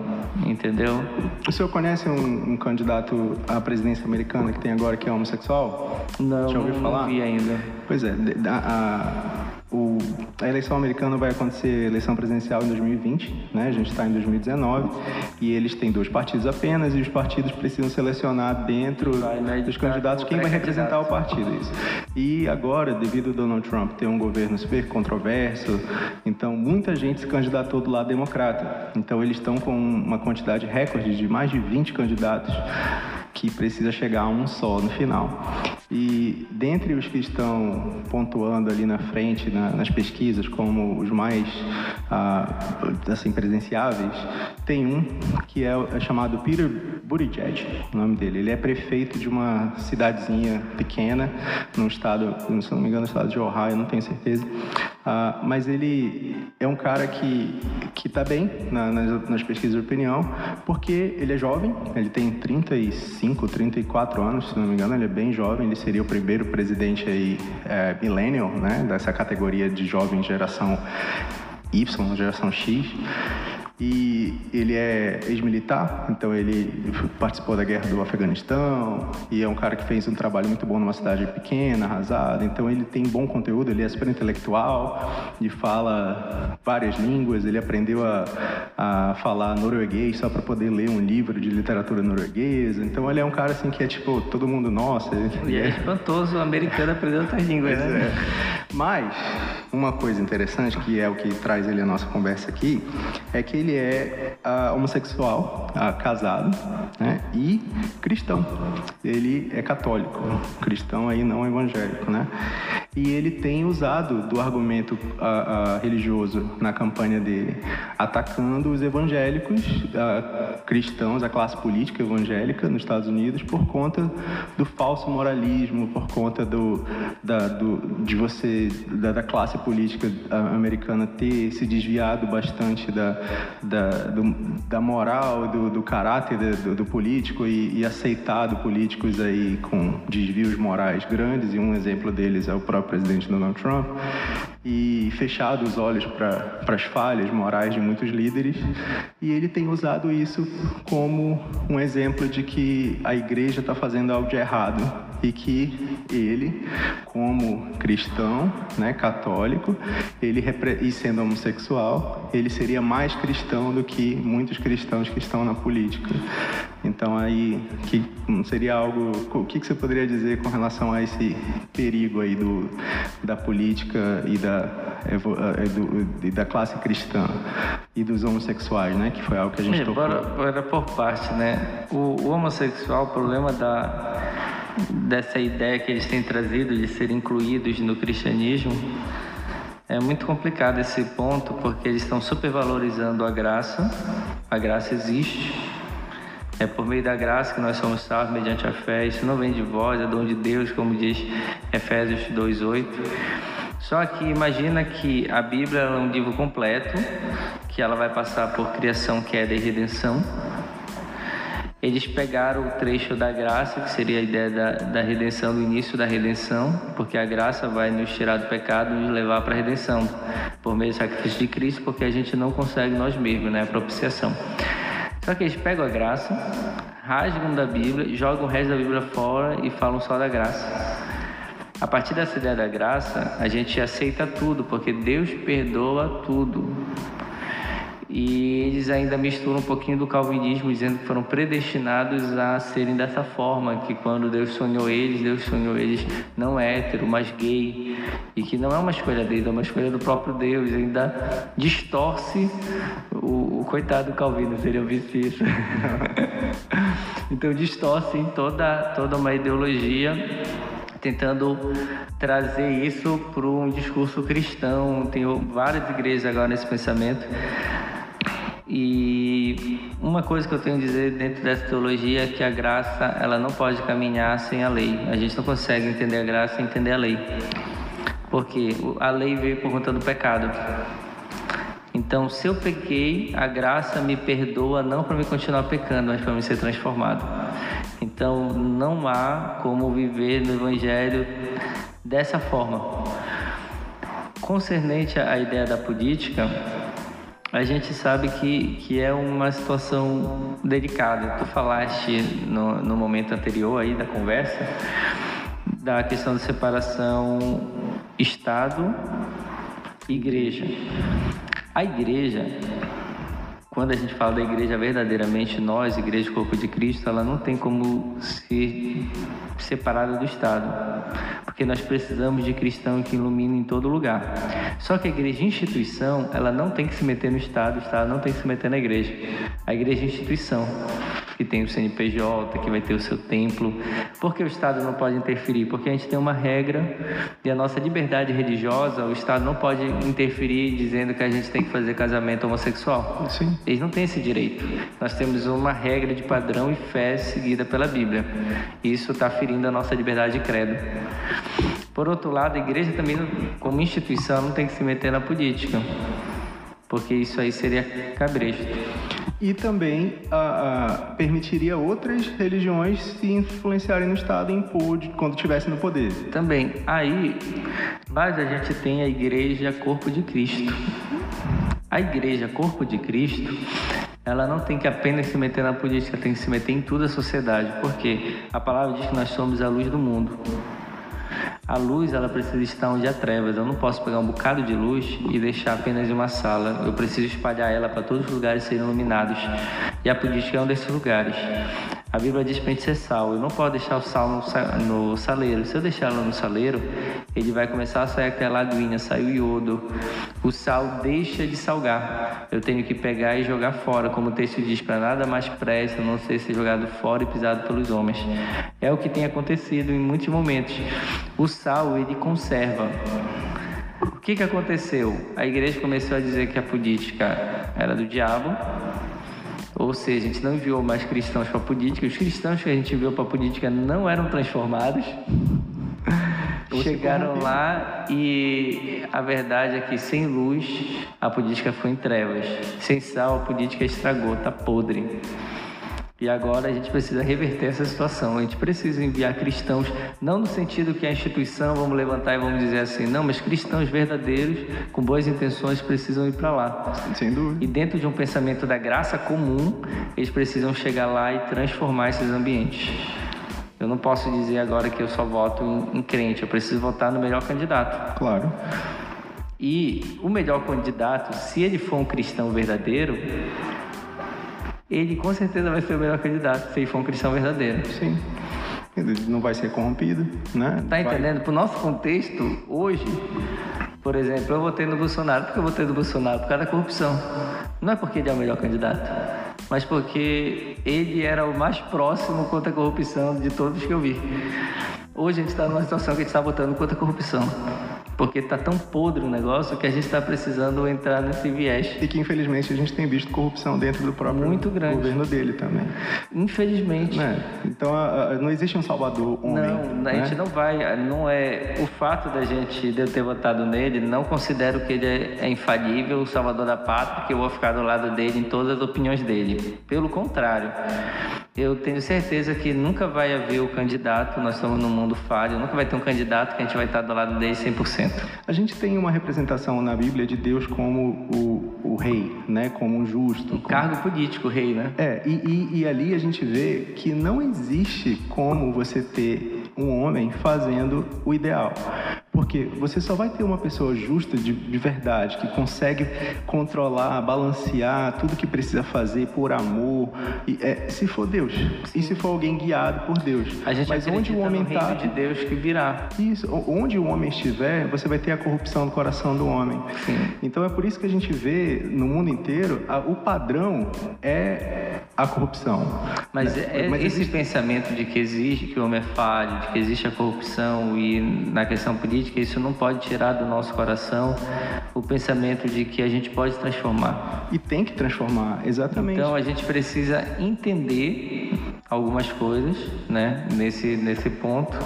entendeu? O senhor conhece um, um candidato à presidência americana que tem agora que é homossexual? Não, Já ouviu não vi ainda. Pois é, a, a- o- a eleição americana vai acontecer, eleição presidencial em 2020, né? A gente está em 2019 e eles têm dois partidos apenas e os partidos precisam selecionar dentro né, dos candidatos quem vai representar o partido. Isso. E agora, devido ao Donald Trump ter um governo super controverso, então muita gente se candidatou do lado democrata. Então eles estão com uma quantidade recorde de mais de 20 candidatos que precisa chegar a um só no final. E dentre os que estão pontuando ali na frente na- nas pesquisas como os mais ah, assim presenciáveis, tem um que é, é chamado Peter Buttigieg, o nome dele. Ele é prefeito de uma cidadezinha pequena num estado, se não me engano, no estado de Ohio, não tenho certeza. Ah, mas ele é um cara que que está bem na- nas, nas pesquisas de opinião, porque ele é jovem, ele tem 35, 34 anos, se não me engano, ele é bem jovem, ele seria o primeiro presidente aí, é, millennial, né, dessa categoria de jovem geração Y, geração X. E ele é ex-militar, então ele participou da guerra do Afeganistão e é um cara que fez um trabalho muito bom numa cidade pequena, arrasada. Então ele tem bom conteúdo, ele é super intelectual e fala várias línguas. Ele aprendeu a, a falar norueguês só para poder ler um livro de literatura norueguesa. Então ele é um cara assim que é tipo todo mundo nossa. E ele é espantoso o americano aprender outras línguas, Pois né? é. Mas uma coisa interessante que é o que traz ele à nossa conversa aqui é que ele é ah, homossexual, ah, casado, né? E cristão. Ele é católico, cristão aí não evangélico, né? E ele tem usado do argumento ah, religioso na campanha dele, atacando os evangélicos, cristãos, a classe política evangélica nos Estados Unidos por conta do falso moralismo, por conta do, da, do de você da, da classe política americana ter se desviado bastante da, da, do- da moral, do, do caráter do, do político e, e aceitado políticos aí com desvios morais grandes e um exemplo deles é o próprio presidente Donald Trump e fechado os olhos para as falhas morais de muitos líderes e ele tem usado isso como um exemplo de que a igreja está fazendo algo de errado e que ele, como cristão, né, católico, ele e sendo homossexual, ele seria mais cristão do que muitos cristãos que estão na política. Então aí que seria algo, o que, que você poderia dizer com relação a esse perigo aí do, da política e da evo- eh, do- e da classe cristã e dos homossexuais, né, que foi algo que a gente É, tocou. bora, bora por parte, né? O, o homossexual, o problema da, dessa ideia que eles têm trazido de ser incluídos no cristianismo é muito complicado esse ponto, porque eles estão supervalorizando a graça. A graça existe. É por meio da graça que nós somos salvos mediante a fé. Isso não vem de vós, é dom de Deus, como diz Efésios 2:8. Só que imagina que a Bíblia é um livro completo, que ela vai passar por criação, queda e redenção. Eles pegaram o trecho da graça, que seria a ideia da, da redenção, do início da redenção, porque a graça vai nos tirar do pecado e nos levar para a redenção, por meio do sacrifício de Cristo, porque a gente não consegue nós mesmos, né? A propiciação. Só que eles pegam a graça, rasgam da Bíblia, jogam o resto da Bíblia fora e falam só da graça. A partir dessa ideia da graça, a gente aceita tudo, porque Deus perdoa tudo. E eles ainda misturam um pouquinho do calvinismo, dizendo que foram predestinados a serem dessa forma, que quando Deus sonhou eles, Deus sonhou eles não hétero, mas gay, e que não é uma escolha dele, é uma escolha do próprio Deus, ainda distorce o, o coitado do Calvino, se ele ouvisse isso. <laughs> então distorce toda, toda uma ideologia tentando trazer isso para um discurso cristão. Tem várias igrejas agora nesse pensamento. E uma coisa que eu tenho a dizer dentro dessa teologia é que a graça ela não pode caminhar sem a lei. A gente não consegue entender a graça sem entender a lei. Porque a lei veio por conta do pecado. Então, se eu pequei, a graça me perdoa não para me continuar pecando, mas para me ser transformado. Então, não há como viver no Evangelho dessa forma. Concernente à ideia da política, a gente sabe que, que é uma situação delicada. Tu falaste no, no momento anterior aí da conversa da questão da separação Estado e igreja. A igreja, quando a gente fala da igreja verdadeiramente, nós, Igreja Corpo de Cristo, ela não tem como ser separada do Estado, porque nós precisamos de cristão que ilumine em todo lugar. Só que a igreja instituição, ela não tem que se meter no Estado, o Estado não tem que se meter na igreja. A igreja instituição que tem o CNPJ, que vai ter o seu templo. Por que o Estado não pode interferir? Porque a gente tem uma regra e a nossa liberdade religiosa, o Estado não pode interferir dizendo que a gente tem que fazer casamento homossexual. Sim. Eles não têm esse direito. Nós temos uma regra de padrão e fé seguida pela Bíblia. Isso está ferindo a nossa liberdade de credo. Por outro lado, a igreja também, como instituição, não tem que se meter na política, porque isso aí seria cabresto e também permitiria outras religiões se influenciarem no Estado e impor quando estivessem no poder. Também. Aí, mas a gente tem a Igreja Corpo de Cristo. A Igreja Corpo de Cristo, ela não tem que apenas se meter na política, tem que se meter em toda a sociedade, porque a palavra diz que nós somos a luz do mundo. A luz ela precisa estar onde há trevas. Eu não posso pegar um bocado de luz e deixar apenas em uma sala. Eu preciso espalhar ela para todos os lugares serem iluminados. E a política é um desses lugares. A Bíblia diz para a gente ser sal. Eu não posso deixar o sal no, saleiro. Se eu deixar ela no saleiro, ele vai começar a sair aquela aguinha, sai o iodo. O sal deixa de salgar. Eu tenho que pegar e jogar fora, como o texto diz, para nada mais presta, não ser ser jogado fora e pisado pelos homens. É o que tem acontecido em muitos momentos. O sal, ele conserva. O que, que aconteceu? A igreja começou a dizer que a política era do diabo ou seja, a gente não enviou mais cristãos para a política, os cristãos que a gente enviou para a política não eram transformados. Chegaram lá e a verdade é que sem luz a política foi em trevas, sem sal a política estragou, tá podre. E agora a gente precisa reverter essa situação. A gente precisa enviar cristãos, não no sentido que a instituição, vamos levantar e vamos dizer assim, não, mas cristãos verdadeiros, com boas intenções, precisam ir para lá. Sem dúvida. E dentro de um pensamento da graça comum, eles precisam chegar lá e transformar esses ambientes. Eu não posso dizer agora que eu só voto em, em crente, eu preciso votar no melhor candidato. Claro. E o melhor candidato, se ele for um cristão verdadeiro, ele com certeza vai ser o melhor candidato se ele for um cristão verdadeiro. Sim. Ele não vai ser corrompido, né? Tá entendendo? Para o nosso contexto, hoje, por exemplo, eu votei no Bolsonaro. Por que eu votei no Bolsonaro? Por causa da corrupção. Não é porque ele é o melhor candidato, mas porque ele era o mais próximo contra a corrupção de todos que eu vi. Hoje a gente está numa situação que a gente está votando contra a corrupção. Porque está tão podre o negócio que a gente está precisando entrar nesse viés. E que infelizmente a gente tem visto corrupção dentro do próprio governo dele também. Infelizmente. Né? Então não existe um salvador homem. Não, né? a gente não vai. Não é o fato da gente de eu ter votado nele. Não considero que ele é, é infalível, o salvador da pátria, que eu vou ficar do lado dele em todas as opiniões dele. Pelo contrário, eu tenho certeza que nunca vai haver o candidato. Nós estamos num mundo falho. Nunca vai ter um candidato que a gente vai estar do lado dele 100%. A gente tem uma representação na Bíblia de Deus como o, o rei, né? Como um justo. Um como... cargo político, rei, né? É, e, e, e ali a gente vê que não existe como você ter um homem fazendo o ideal. Porque você só vai ter uma pessoa justa de, de verdade, que consegue controlar, balancear tudo que precisa fazer por amor, e, é, se for Deus. E se for alguém guiado por Deus. A gente Mas onde o homem está. de Deus que virá. Isso, onde o homem estiver, você vai ter a corrupção do coração do homem. Sim. Então é por isso que a gente vê no mundo inteiro a, o padrão é a corrupção. Mas, né? é, Mas esse existe... pensamento de que existe que o homem é falho, de que existe a corrupção e na questão política isso não pode tirar do nosso coração o pensamento de que a gente pode transformar. E tem que transformar, exatamente. Então a gente precisa entender algumas coisas, né, nesse nesse ponto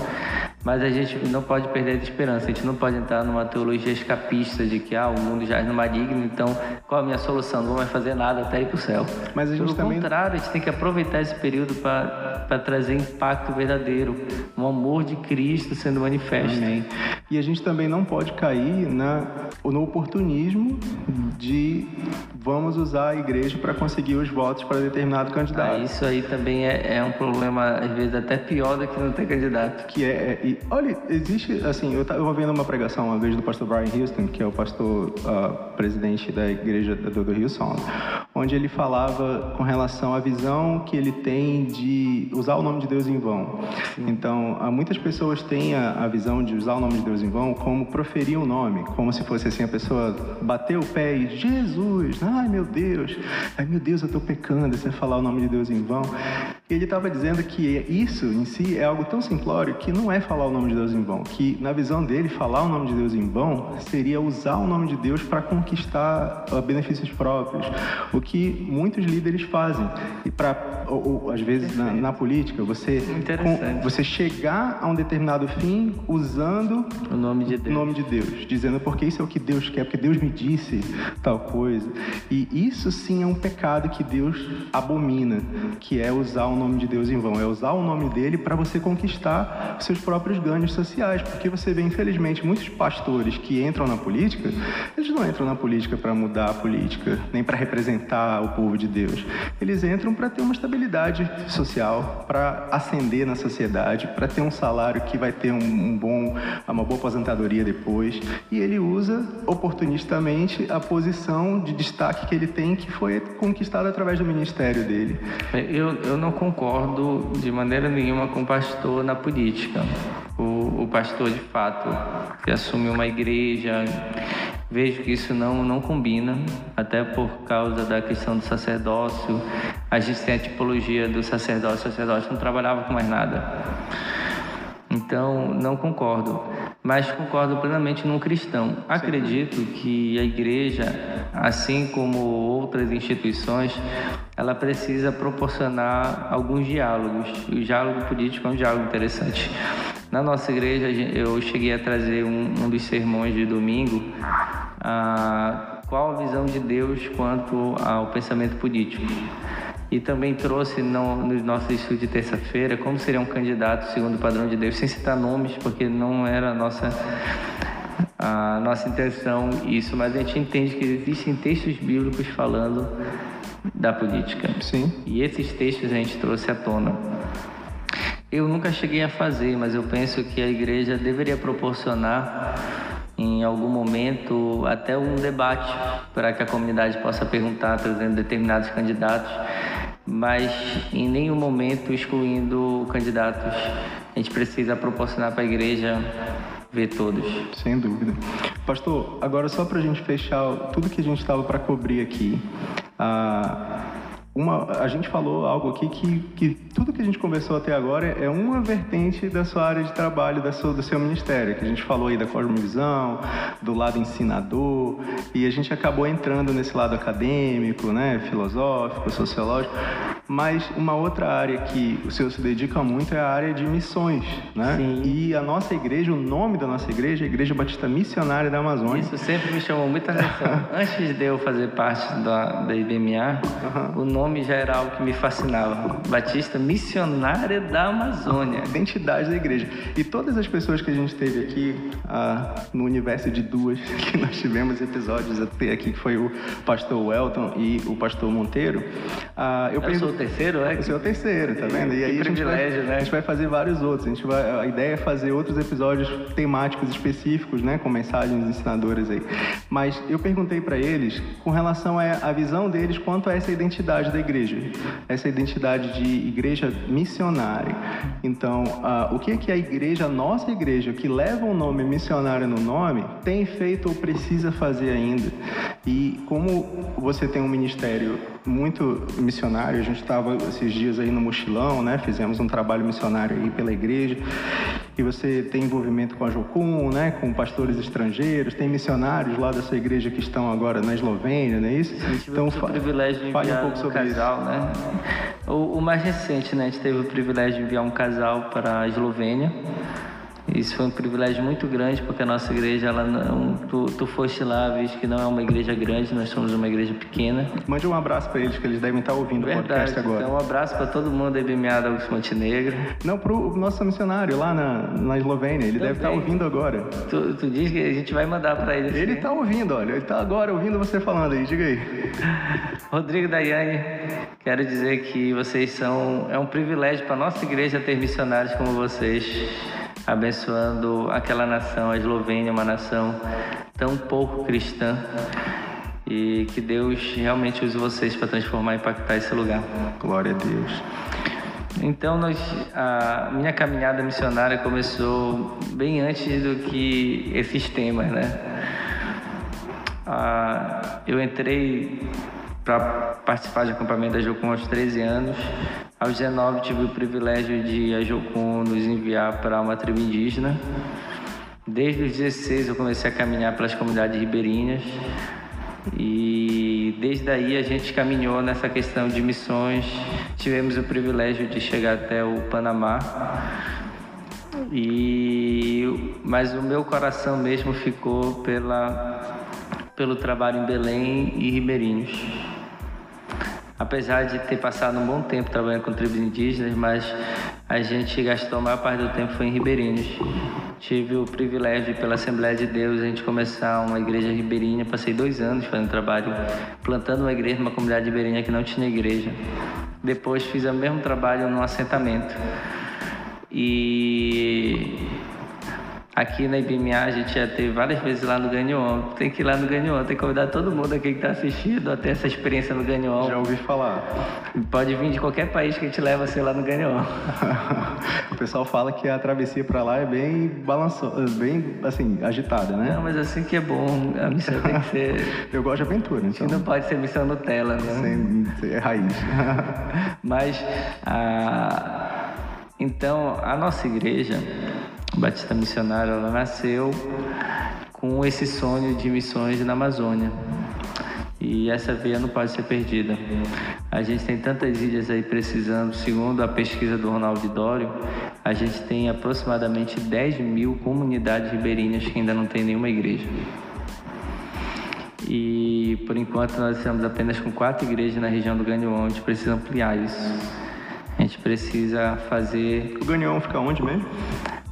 mas a gente não pode perder a esperança, a gente não pode entrar numa teologia escapista de que ah, o mundo já é no maligno, então qual a minha solução? Não vai fazer nada até ir para o céu. Mas a gente Pelo também... contrário, a gente tem que aproveitar esse período para trazer impacto verdadeiro, um amor de Cristo sendo manifesto. Amém. E a gente também não pode cair na, no oportunismo de vamos usar a igreja para conseguir os votos para determinado candidato. Ah, isso aí também é, é, um problema, às vezes, até pior do que não ter candidato. Que é, é e, olha, existe, assim, eu estava vendo uma pregação uma vez do pastor Brian Houston, que é o pastor uh, presidente da igreja do, do Rio São, onde ele falava com relação à visão que ele tem de usar o nome de Deus em vão. Então, muitas pessoas têm a, a visão de usar o nome de Deus em vão como proferir o um nome, como se fosse assim, a pessoa bater o pé e Jesus, ai meu Deus, ai meu Deus, eu estou pecando, você falar o nome de Deus em vão. Ele estava dizendo que isso em si é algo tão simplório que não é falar o nome de Deus em vão, que na visão dele, falar o nome de Deus em vão seria usar o nome de Deus para conquistar uh, benefícios próprios, o que muitos líderes fazem. E para, às vezes, na, na, política, você, com, você chegar a um determinado fim usando o nome de Deus, nome de Deus dizendo porque isso é o que Deus quer, porque Deus me disse tal coisa. E isso sim é um pecado que Deus abomina, que é usar o nome de Deus em vão, é usar o nome dele para você conquistar seus próprios ganhos sociais, porque você vê, infelizmente, muitos pastores que entram na política, eles não entram na política para mudar a política, nem para representar o povo de Deus. Eles entram para ter uma estabilidade social, para ascender na sociedade, para ter um salário que vai ter um, um bom, uma boa aposentadoria depois. E ele usa oportunistamente a posição de destaque que ele tem, que foi conquistada através do ministério dele. Eu, eu não concordo de maneira nenhuma com o pastor na política. O, o pastor, de fato, que assume uma igreja, vejo que isso não, não combina, até por causa da questão do sacerdócio. A gente tem a tipologia do sacerdócio, o sacerdote não trabalhava com mais nada. Então, não concordo, mas concordo plenamente num cristão. Acredito que a igreja, assim como outras instituições, ela precisa proporcionar alguns diálogos. O diálogo político é um diálogo interessante. Na nossa igreja, eu cheguei a trazer um, um dos sermões de domingo, a, qual a visão de Deus quanto ao pensamento político e também trouxe no, no nosso estudo de terça-feira como seria um candidato segundo o padrão de Deus, sem citar nomes, porque não era a nossa, a nossa intenção isso, mas a gente entende que existem textos bíblicos falando da política. Sim. E esses textos a gente trouxe à tona. Eu nunca cheguei a fazer, mas eu penso que a igreja deveria proporcionar em algum momento até um debate para que a comunidade possa perguntar, trazendo determinados candidatos mas em nenhum momento excluindo candidatos. A gente precisa proporcionar para a igreja ver todos. Sem dúvida. Pastor, agora só para a gente fechar tudo que a gente estava para cobrir aqui. Ah, uma, a gente falou algo aqui que, que tudo que a gente conversou até agora é uma vertente da sua área de trabalho, da sua, do seu ministério, que a gente falou aí da cosmovisão, do lado ensinador, e a gente acabou entrando nesse lado acadêmico, né, filosófico, sociológico, mas uma outra área que o senhor se dedica muito é a área de missões, né? Sim. E a nossa igreja, o nome da nossa igreja é a Igreja Batista Missionária da Amazônia. Isso sempre me chamou muita atenção. <laughs> Antes de eu fazer parte da, da IBMA, uhum. o nome já era algo que me fascinava. Batista Missionária da Amazônia. Identidade da igreja. E todas as pessoas que a gente teve aqui ah, no universo de duas <laughs> que nós tivemos episódios até aqui, que foi o pastor Welton e o pastor Monteiro, ah, eu, eu sou terceiro, é? O seu terceiro, tá vendo? E que aí privilégio, a gente vai, né? A gente vai fazer vários outros. A, gente vai, a ideia é fazer outros episódios temáticos específicos, né? Com mensagens ensinadoras aí. Mas eu perguntei para eles com relação à visão deles quanto a essa identidade da igreja. Essa identidade de igreja missionária. Então, uh, o que é que a igreja, a nossa igreja, que leva o nome missionário no nome, tem feito ou precisa fazer ainda? E como você tem um ministério muito missionário, a gente estava esses dias aí no mochilão, né? Fizemos um trabalho missionário aí pela igreja. E você tem envolvimento com a Jocum, né? Com pastores estrangeiros, tem missionários lá dessa igreja que estão agora na Eslovênia, não é isso? Gente então, o privilégio de enviar um, pouco sobre um casal, isso. né? O, o mais recente, né? A gente teve o privilégio de enviar um casal para a Eslovênia. Isso foi um privilégio muito grande, porque a nossa igreja, ela não, tu, tu foste lá, visto que não é uma igreja grande, nós somos uma igreja pequena. Mande um abraço para eles, que eles devem estar ouvindo Verdade, o podcast agora. Então, um abraço para todo mundo da IBMA Augusto Montenegro. Não, para o nosso missionário lá na, na Eslovênia, ele Também. deve estar ouvindo agora. Tu, tu diz que a gente vai mandar para ele. Ele está ouvindo, olha, ele está agora ouvindo você falando aí, diga aí. <laughs> Rodrigo Daiane, quero dizer que vocês são, é um privilégio para nossa igreja ter missionários como vocês abençoando aquela nação, a Eslovênia, uma nação tão pouco cristã. E que Deus realmente use vocês para transformar e impactar esse lugar. Glória a Deus. Então, nós, a minha caminhada missionária começou bem antes do que esses temas, né? Ah, eu entrei para participar de acampamento da Jocum aos 13 anos. Aos 19 tive o privilégio de a Jocum nos enviar para uma tribo indígena. Desde os 16 eu comecei a caminhar pelas comunidades ribeirinhas e desde aí a gente caminhou nessa questão de missões. Tivemos o privilégio de chegar até o Panamá. E mas o meu coração mesmo ficou pela pelo trabalho em Belém e Ribeirinhos apesar de ter passado um bom tempo trabalhando com tribos indígenas, mas a gente gastou a maior parte do tempo foi em Ribeirinhos. Tive o privilégio, pela Assembleia de Deus, a gente começar uma igreja ribeirinha. Passei dois anos fazendo trabalho, plantando uma igreja numa comunidade ribeirinha que não tinha igreja. Depois fiz o mesmo trabalho num assentamento. E Aqui na IBMA a gente já teve várias vezes lá no Ganhon. Tem que ir lá no Ganhon, tem que convidar todo mundo aqui que está assistindo a ter essa experiência no Ganhon. Já ouvi falar. Pode vir de qualquer país que a gente leva você lá no Ganhon. <laughs> o pessoal fala que a travessia para lá é bem balançosa, bem assim, agitada, né? Não, mas assim que é bom, a missão tem que ser. <laughs> Eu gosto de aventura, então. não pode ser missão Nutella, né? Sem ser raiz. <laughs> mas a. Então, a nossa igreja, Batista Missionária, ela nasceu com esse sonho de missões na Amazônia. E essa veia não pode ser perdida. A gente tem tantas ilhas aí precisando, segundo a pesquisa do Ronaldo Dório, a gente tem aproximadamente 10 mil comunidades ribeirinhas que ainda não tem nenhuma igreja. E por enquanto nós estamos apenas com quatro igrejas na região do Ganhuão, a gente precisa ampliar isso. A gente precisa fazer. O Ganhuão fica onde mesmo?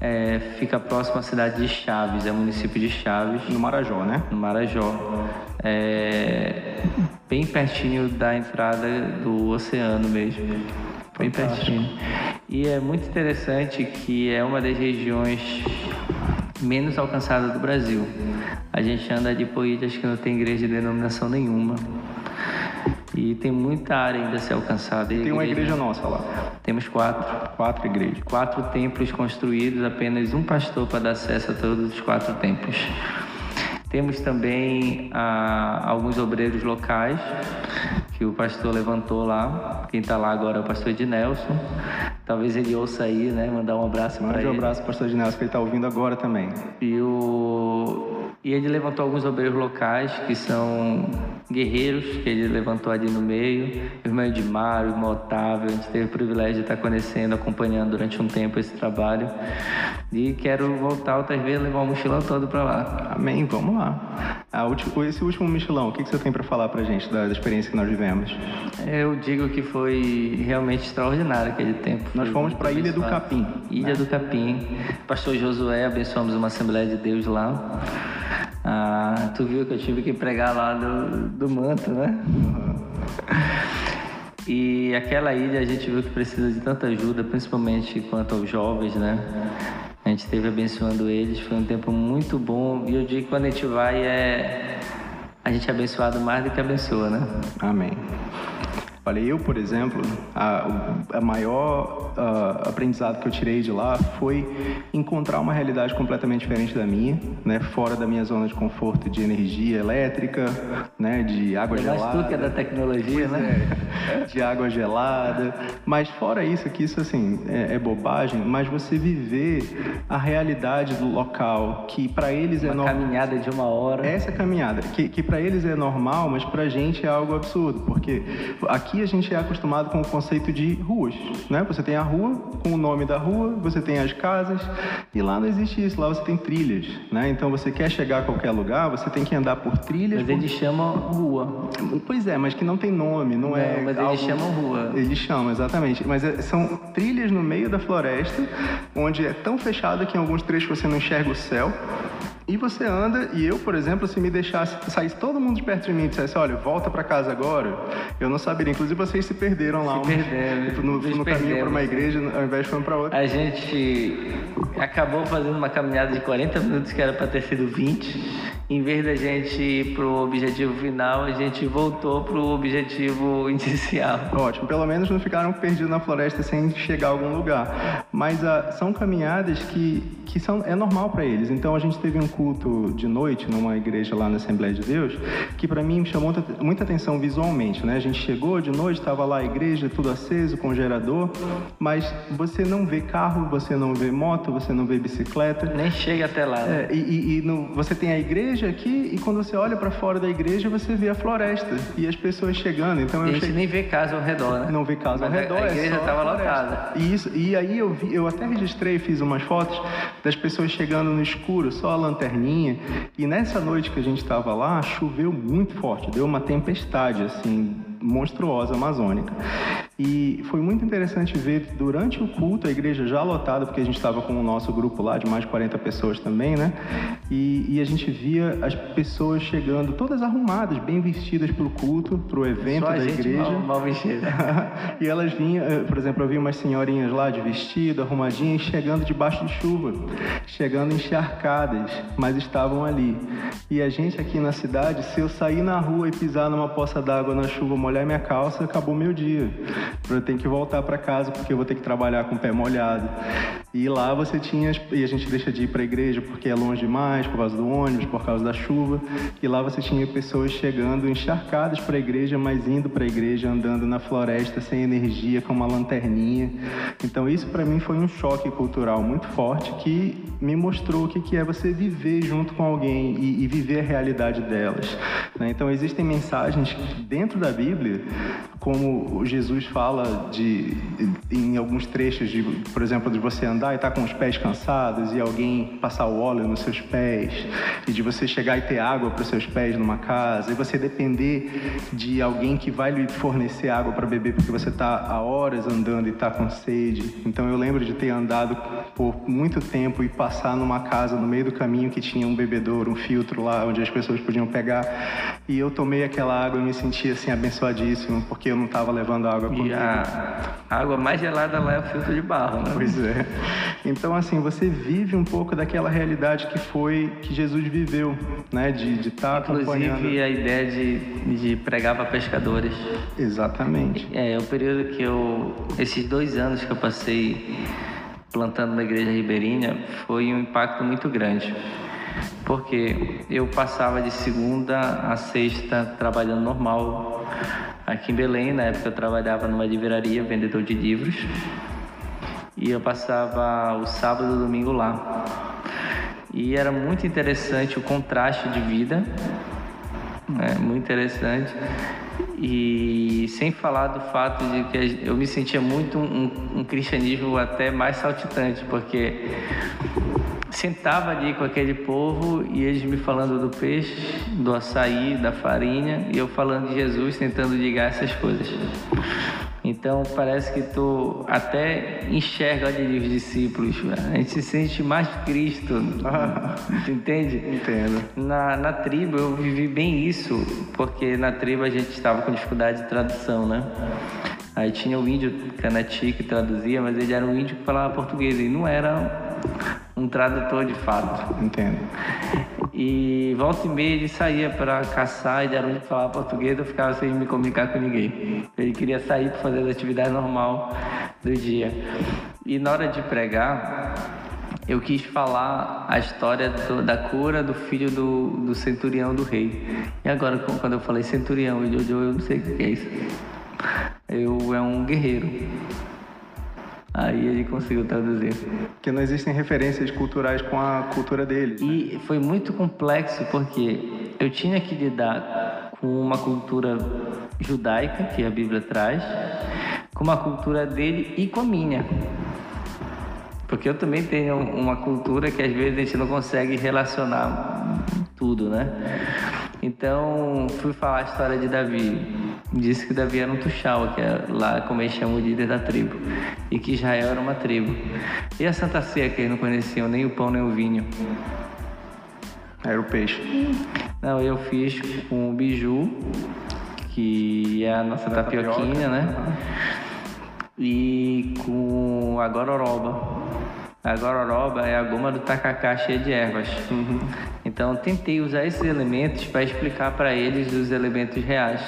É, fica próximo à cidade de Chaves, é o município de Chaves. No Marajó, né? No Marajó. É, bem pertinho da entrada do oceano mesmo. Bem pertinho. E é muito interessante que é uma das regiões menos alcançadas do Brasil. A gente anda de ilhas que não tem igreja de denominação nenhuma. E tem muita área ainda a ser alcançada. E tem uma igreja, igreja nossa lá. Temos quatro. Quatro igrejas. Quatro templos construídos, apenas um pastor para dar acesso a todos os quatro templos. Temos também ah, alguns obreiros locais que o pastor levantou lá. Quem está lá agora é o pastor Ednelson. Talvez ele ouça aí, né? Mandar um abraço para ele. um abraço para o pastor Ednelson, que ele está ouvindo agora também. E, o... e ele levantou alguns obreiros locais que são guerreiros, que ele levantou ali no meio. O irmão Edmar, o irmão Otávio. A gente teve o privilégio de estar conhecendo, acompanhando durante um tempo esse trabalho. E quero voltar outras vezes levar o mochilão todo para lá. Amém, vamos lá. Ah, esse último mochilão, o que você tem para falar para a gente da experiência que nós vivemos? Eu digo que foi realmente extraordinário aquele tempo. Nós fomos para a Ilha do Capim. Ilha né? do Capim. Pastor Josué, abençoamos uma Assembleia de Deus lá. Ah, tu viu que eu tive que pregar lá do, do manto, né? <laughs> E aquela ilha a gente viu que precisa de tanta ajuda, principalmente quanto aos jovens, né? A gente esteve abençoando eles, foi um tempo muito bom. E eu digo que quando a gente vai é a gente é abençoado mais do que abençoa, né? Amém. Olha, eu, por exemplo, a, a maior uh, aprendizado que eu tirei de lá foi encontrar uma realidade completamente diferente da minha, né? Fora da minha zona de conforto de energia elétrica, né? De água gelada. Mas tu que é da tecnologia, né? É, de água gelada. Mas fora isso, que isso assim é, é, bobagem, mas você viver a realidade do local, que para eles é normal. caminhada de uma hora. Essa caminhada, que, que para eles é normal, mas para a gente é algo absurdo, porque aqui aqui a gente é acostumado com o conceito de ruas, né? Você tem a rua com o nome da rua, você tem as casas e lá não existe isso, lá você tem trilhas, né? Então você quer chegar a qualquer lugar, você tem que andar por trilhas. Mas por... eles chamam rua. Pois é, mas que não tem nome, não, não é. Mas algo... eles chamam rua. Eles chamam, exatamente. Mas é, são trilhas no meio da floresta, onde é tão fechado que em alguns trechos você não enxerga o céu. E você anda, e eu, por exemplo, se me deixasse, saísse todo mundo de perto de mim e dissesse, olha, volta para casa agora, eu não saberia. Inclusive vocês se perderam lá. Se perderam. No, no caminho para uma igreja, ao invés de ir para outra. A gente acabou fazendo uma caminhada de 40 minutos, que era para ter sido 20. Em vez da gente ir para o objetivo final, a gente voltou para o objetivo <laughs> inicial. Ótimo, pelo menos não ficaram perdidos na floresta sem chegar a algum lugar. Mas uh, são caminhadas que, que são, é normal para eles. Então a gente teve um culto de noite numa igreja lá na Assembleia de Deus, que para mim me chamou muita atenção visualmente, né? A gente chegou de noite, estava lá a igreja, tudo aceso, com gerador, mas você não vê carro, você não vê moto, você não vê bicicleta. Nem chega até lá. Né? É, e, e, e no, você tem a igreja aqui e quando você olha para fora da igreja você vê a floresta e as pessoas chegando. Então a gente nem vê casa ao redor, né? Não vê casa ao redor. A igreja estava é lotada. E isso, e aí eu vi, eu até registrei, fiz umas fotos das pessoas chegando no escuro, só a lanterna lanterninha. E nessa noite que a gente estava lá, choveu muito forte, deu uma tempestade assim monstruosa amazônica. E foi muito interessante ver durante o culto a igreja já lotada, porque a gente estava com o nosso grupo lá de mais de 40 pessoas também, né? E, e a gente via as pessoas chegando todas arrumadas, bem vestidas para o culto, para o evento Só da igreja. Mal, mal vestida. <laughs> e elas vinham, eh, por exemplo, eu vi umas senhorinhas lá de vestido, arrumadinhas, chegando debaixo de chuva, chegando encharcadas, mas estavam ali. E a gente aqui na cidade, se eu sair na rua e pisar numa poça d'água na chuva, molhar minha calça, acabou meu dia. Eu tenho que voltar para casa porque eu vou ter que trabalhar com o pé molhado. E lá você tinha, e a gente deixa de ir para a igreja porque é longe demais, por causa do ônibus, por causa da chuva. E lá você tinha pessoas chegando encharcadas para a igreja, mas indo para a igreja, andando na floresta sem energia, com uma lanterninha. Então isso para mim foi um choque cultural muito forte que me mostrou o que é você viver junto com alguém e, e viver a realidade delas. Né? Então existem mensagens dentro da Bíblia, como Jesus fala de, em alguns trechos, de, por exemplo, de você andar e estar tá com os pés cansados e alguém passar o óleo nos seus pés, e de você chegar e ter água para os seus pés numa casa, e você depender de alguém que vai lhe fornecer água para beber porque você está há horas andando e está com sede. Então eu lembro de ter andado por muito tempo e passar numa casa no meio do caminho que tinha um bebedouro, um filtro lá onde as pessoas podiam pegar, e eu tomei aquela água e me senti assim abençoadíssimo porque eu não estava levando água comigo. E a água mais gelada lá é o filtro de barro, né? Pois é. Então, assim, você vive um pouco daquela realidade que foi, que Jesus viveu, né? De estar tá acompanhando. Inclusive, a ideia de, de pregar para pescadores. Exatamente. É, o período que eu... Esses dois anos que eu passei plantando uma igreja ribeirinha foi um impacto muito grande porque eu passava de segunda a sexta trabalhando normal aqui em Belém. Na época eu trabalhava numa livraria, vendedor de livros, e eu passava o sábado e o domingo lá. E era muito interessante o contraste de vida, né? muito interessante. E sem falar do fato de que eu me sentia muito um, um cristianismo até mais saltitante, porque sentava ali com aquele povo e eles me falando do peixe, do açaí, da farinha e eu falando de Jesus, tentando ligar essas coisas. Então parece que tu até enxerga ali os discípulos, a gente se sente mais Cristo, <laughs> tu entende? Entendo. Na, na tribo eu vivi bem isso, porque na tribo a gente estava com dificuldade de tradução, né? Aí tinha o índio Canati que traduzia, mas ele era um índio que falava português e não era um tradutor de fato. Entendo. E volta e meia ele saía para caçar e era onde falava português, eu ficava sem me comunicar com ninguém. Ele queria sair para fazer as atividades normal do dia. E na hora de pregar, eu quis falar a história do, da cura do filho do, do centurião do rei. E agora, quando eu falei centurião e Jojo, eu não sei o que é isso. Eu é um guerreiro. Aí ele conseguiu traduzir. Porque não existem referências culturais com a cultura deles. Né? E foi muito complexo porque eu tinha que lidar com uma cultura judaica, que a Bíblia traz, com uma cultura dele e com a minha. Porque eu também tenho uma cultura que às vezes a gente não consegue relacionar tudo, né? Então, fui falar a história de Davi. Disse que Davi era um Tuxal, que é lá como eles chamam o líder da tribo. E que Israel era uma tribo. E a Santa Ceia, que eles não conheciam nem o pão nem o vinho. Era o peixe. Não, eu fiz com o biju, que é a nossa tapioquinha, né? E com a gororoba. A gororoba é a goma do tacacá cheia de ervas. Uhum. Então tentei usar esses elementos para explicar para eles os elementos reais,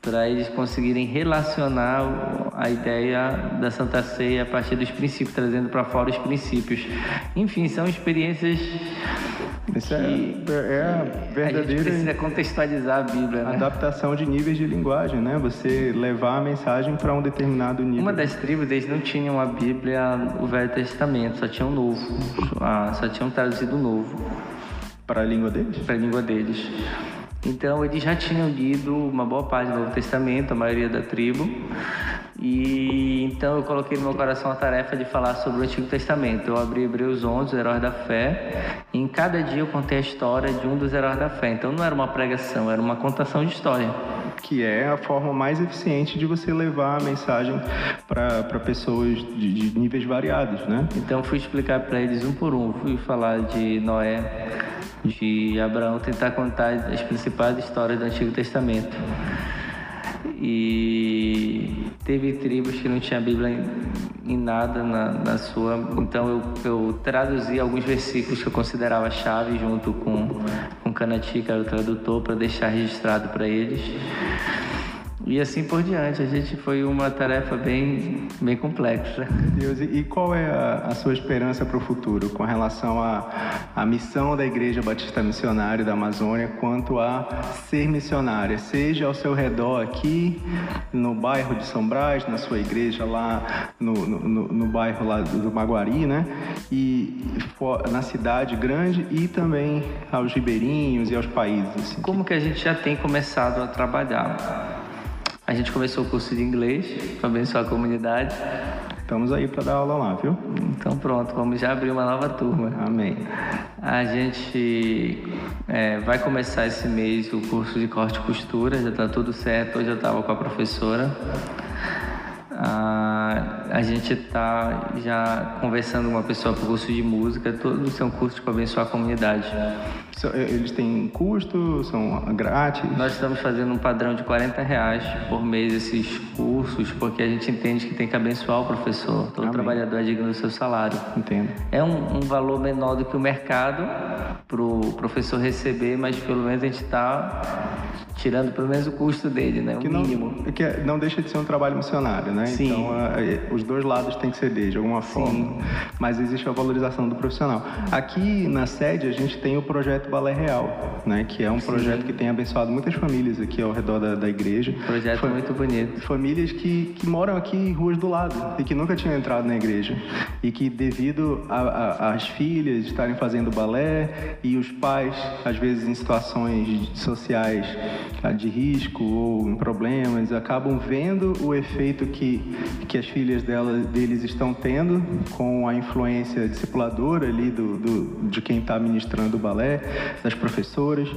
para eles conseguirem relacionar a ideia da Santa Ceia a partir dos princípios, trazendo para fora os princípios. Enfim, são experiências isso é, é a verdadeira. A gente precisa contextualizar a Bíblia. Né? Adaptação de níveis de linguagem, né? Você levar a mensagem para um determinado nível. Uma das tribos, eles não tinham a Bíblia, o Velho Testamento, só tinham o Novo. Ah, só tinham traduzido o Novo. Para a língua deles? Para a língua deles. Então, eles já tinham lido uma boa parte do Novo Testamento, a maioria da tribo. E então eu coloquei no meu coração a tarefa de falar sobre o Antigo Testamento. Eu abri Hebreus 11, os heróis da fé, e em cada dia eu contei a história de um dos heróis da fé. Então não era uma pregação, era uma contação de história. Que é a forma mais eficiente de você levar a mensagem para pessoas de, de níveis variados, né? Então fui explicar para eles um por um. Fui falar de Noé, de Abraão, tentar contar as principais histórias do Antigo Testamento. E teve tribos que não tinha Bíblia em, em nada na, na, sua. Então eu, eu traduzi alguns versículos que eu considerava chave junto com, com Canati, que era o tradutor, para deixar registrado para eles. E assim por diante, a gente foi uma tarefa bem, bem complexa. Deus, e qual é a, a sua esperança para o futuro com relação à, missão da Igreja Batista Missionária da Amazônia quanto a ser missionária, seja ao seu redor aqui, no bairro de São Brás, na sua igreja lá no, no, no bairro lá do Maguari, né? E na cidade grande e também aos ribeirinhos e aos países. Assim. Como que a gente já tem começado a trabalhar? A gente começou o curso de inglês para abençoar a comunidade. Estamos aí para dar aula lá, viu? Então pronto, vamos já abrir uma nova turma. Amém. A gente é, vai começar esse mês o curso de corte e costura, já está tudo certo. Hoje eu estava com a professora. Ah, a gente está já conversando com uma pessoa para o curso de música, todos são cursos para abençoar a comunidade. Eles têm custo? São grátis? Nós estamos fazendo um padrão de 40 reais por mês esses cursos, porque a gente entende que tem que abençoar o professor. Todo Amém. trabalhador é digno do seu salário. Entendo. É um, um valor menor do que o mercado para o professor receber, mas pelo menos a gente está tirando pelo menos o custo dele, né? O que mínimo. Não, que é, não deixa de ser um trabalho missionário, né? Sim. Então, a, os dois lados têm que ceder de alguma forma. Sim. Mas existe a valorização do profissional. Aqui na sede a gente tem o projeto Balé Real, né? Que é um Sim. projeto que tem abençoado muitas famílias aqui ao redor da, da igreja. Projeto Fam muito bonito. Famílias que, que moram aqui em ruas do lado e que nunca tinham entrado na igreja. E que devido às filhas estarem fazendo balé e os pais, às vezes em situações sociais de risco ou em problemas, acabam vendo o efeito que que, as filhas dela, deles estão tendo com a influência discipuladora ali do, do de quem está ministrando o balé, das professoras,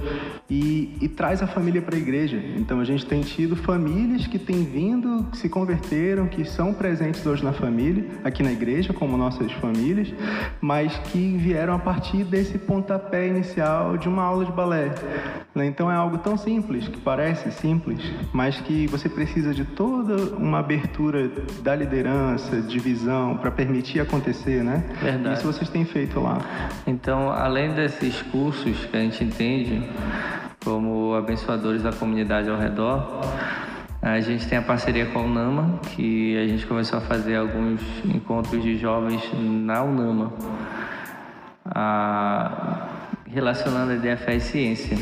e, e traz a família para a igreja. Então a gente tem tido famílias que têm vindo, que se converteram, que são presentes hoje na família, aqui na igreja, como nossas famílias, mas que vieram a partir desse pontapé inicial de uma aula de balé. Né? Então é algo tão simples, que parece simples, mas que você precisa de toda uma abertura da liderança, de visão, para permitir acontecer, né? Verdade. Isso vocês têm feito lá. Então, além desses cursos que a gente entende como abençoadores da comunidade ao redor, a gente tem a parceria com a UNAMA, que a gente começou a fazer alguns encontros de jovens na UNAMA, a, relacionando a ideia fé e ciência.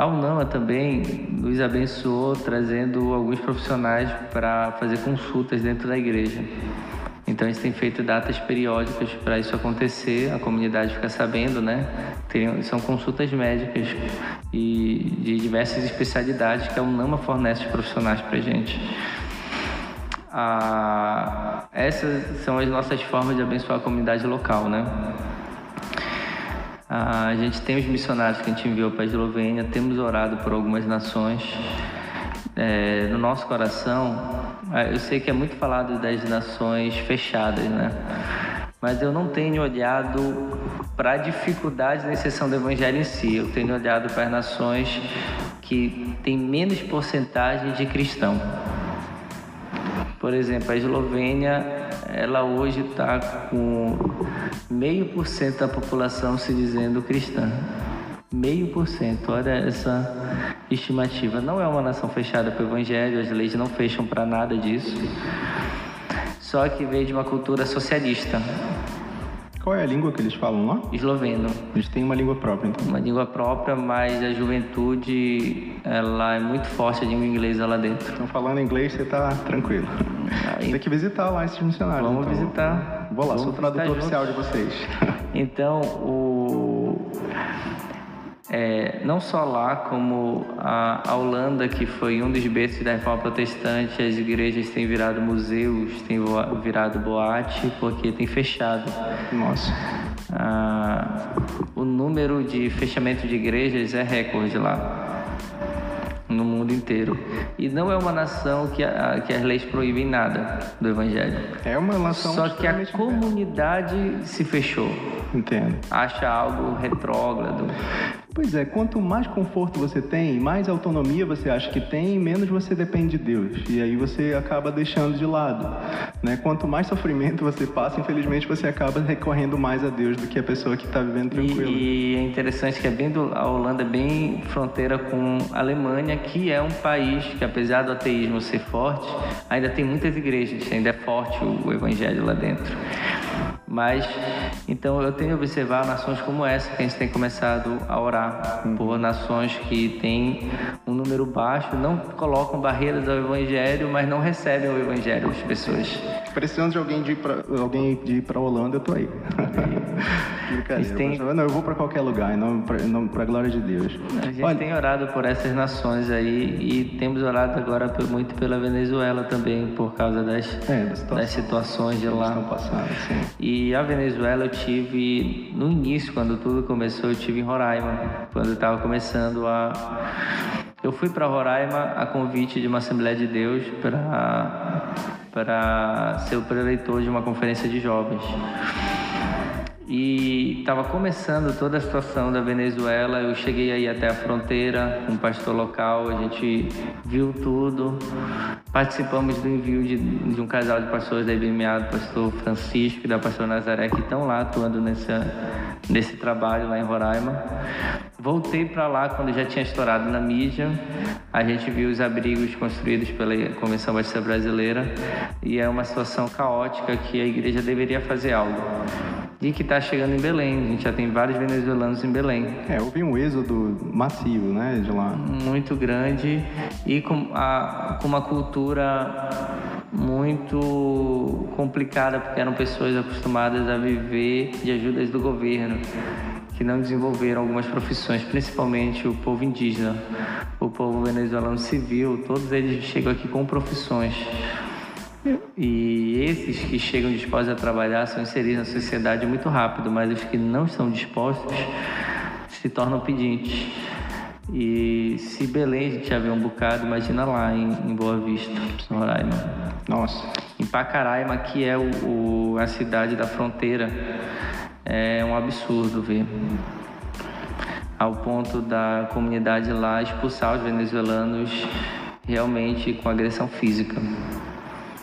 A UNAMA também nos abençoou trazendo alguns profissionais para fazer consultas dentro da igreja. Então a gente tem feito datas periódicas para isso acontecer, a comunidade fica sabendo, né? Tem, são consultas médicas e de diversas especialidades que a UNAMA fornece profissionais para a gente. Ah, essas são as nossas formas de abençoar a comunidade local, né? A gente tem os missionários que a gente enviou para a Eslovênia, temos orado por algumas nações. É, no nosso coração, é, eu sei que é muito falado das nações fechadas, né? Mas eu não tenho olhado para a dificuldade na exceção do evangelho em si. Eu tenho olhado para as nações que têm menos porcentagem de cristão. Por exemplo, a Eslovênia ela hoje está com meio por cento da população se dizendo cristã. Meio por cento, olha essa estimativa. Não é uma nação fechada para o evangelho, as leis não fecham para nada disso. Só que veio de uma cultura socialista. Qual é a língua que eles falam lá? Esloveno. Eles têm uma língua própria, então. Uma língua própria, mas a juventude, ela é muito forte a língua inglesa lá dentro. Então, falando inglês, você tá tranquilo. Aí, Tem que visitar lá esses missionários. Vamos então. visitar. Vou lá, Vamos sou o tradutor oficial juntos. de vocês. Então, o... É, não só lá, como a, a Holanda, que foi um dos berços da reforma protestante, as igrejas têm virado museus, têm virado boate, porque tem fechado. Nossa. Ah, o número de fechamento de igrejas é recorde lá no mundo inteiro. E não é uma nação que, a- que as leis proíbem nada do evangelho. É uma nação Só que a comunidade se fechou. Entendo. acha algo retrógrado. Pois é, quanto mais conforto você tem, mais autonomia você acha que tem, menos você depende de Deus. E aí você acaba deixando de lado. Né? Quanto mais sofrimento você passa, infelizmente você acaba recorrendo mais a Deus do que a pessoa que está vivendo tranquilo. E, e é interessante que é bem do, a Holanda é bem fronteira com a Alemanha, que é um país que apesar do ateísmo ser forte, ainda tem muitas igrejas, ainda é forte o, o evangelho lá dentro. Mas então eu tenho observado nações como essa que a gente tem começado a orar por nações que têm um número baixo, não colocam barreiras ao evangelho, mas não recebem o evangelho das pessoas. Precisando de alguém de ir pra, alguém de ir pra Holanda, eu tô aí. <laughs> Brincadeira. Pastor. Não, eu vou pra qualquer lugar, pra, nome, pra glória de Deus. A gente Olha, tem orado por essas nações aí e temos orado agora muito pela Venezuela também, por causa das, É, das situações de estão lá. passando, sim. E a Venezuela eu tive, no início, quando tudo começou, eu tive em Roraima, quando estava começando a. Eu fui para Roraima a convite de uma Assembleia de Deus para para ser o preleitor de uma conferência de jovens. E estava começando toda a situação da Venezuela. Eu cheguei aí até a fronteira com um pastor local, a gente viu tudo. Participamos do envio de, de um casal de pastores da IBMA, do pastor Francisco e da pastora Nazaré, que estão lá atuando nessa, nesse trabalho lá em Roraima. Voltei para lá quando já tinha estourado na mídia. A gente viu os abrigos construídos pela Convenção Batista Brasileira e é uma situação caótica que a igreja deveria fazer algo e que está chegando em Belém. A gente já tem vários venezuelanos em Belém. É, houve um êxodo massivo, né, de lá. Muito grande e com, a, com uma cultura muito complicada, porque eram pessoas acostumadas a viver de ajudas do governo, que não desenvolveram algumas profissões, principalmente o povo indígena, o povo venezuelano civil, todos eles chegam aqui com profissões. E esses que chegam dispostos a trabalhar são inseridos na sociedade muito rápido, mas os que não estão dispostos se tornam pedintes. E se Belém a gente já vê um bocado, imagina lá em, em Boa Vista, Roraima. Nossa. Em Pacaraima, que é o, o, a cidade da fronteira, é um absurdo ver. Ao ponto da comunidade lá expulsar os venezuelanos realmente com agressão física.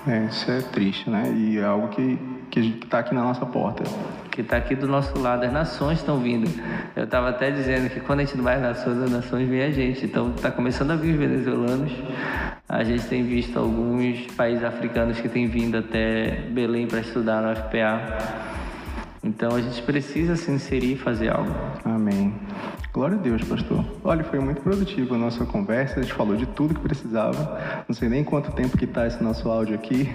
É, isso é triste, né? E é algo que que está aqui na nossa porta. Que está aqui do nosso lado, as nações estão vindo. Eu estava até dizendo que quando a gente não vai às nações, as nações vêm a gente. Então está começando a vir os venezuelanos. A gente tem visto alguns países africanos que têm vindo até Belém para estudar no FPA. Então a gente precisa se inserir e fazer algo. Amém. Glória a Deus, pastor. Olha, foi muito produtiva a nossa conversa, a gente falou de tudo que precisava. Não sei nem quanto tempo que está esse nosso áudio aqui.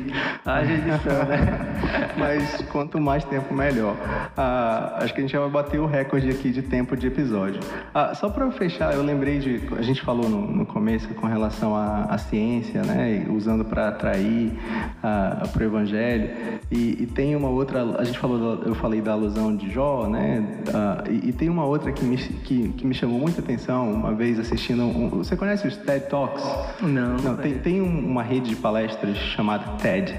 A gente né? <laughs> Mas quanto mais tempo, melhor. Ah, acho que a gente já vai bater o recorde aqui de tempo de episódio. Ah, só para fechar, eu lembrei de... A gente falou no, no começo com relação à, à ciência, né? Usando para atrair ah, para o evangelho. E, e, tem uma outra... A gente falou... Eu falei da alusão de Jó, né? Ah, e, e, tem uma outra que me, que, que me chamou muita atenção uma vez assistindo. Um, você conhece os TED Talks? Não. Não, tem, tem uma rede de palestras chamada TED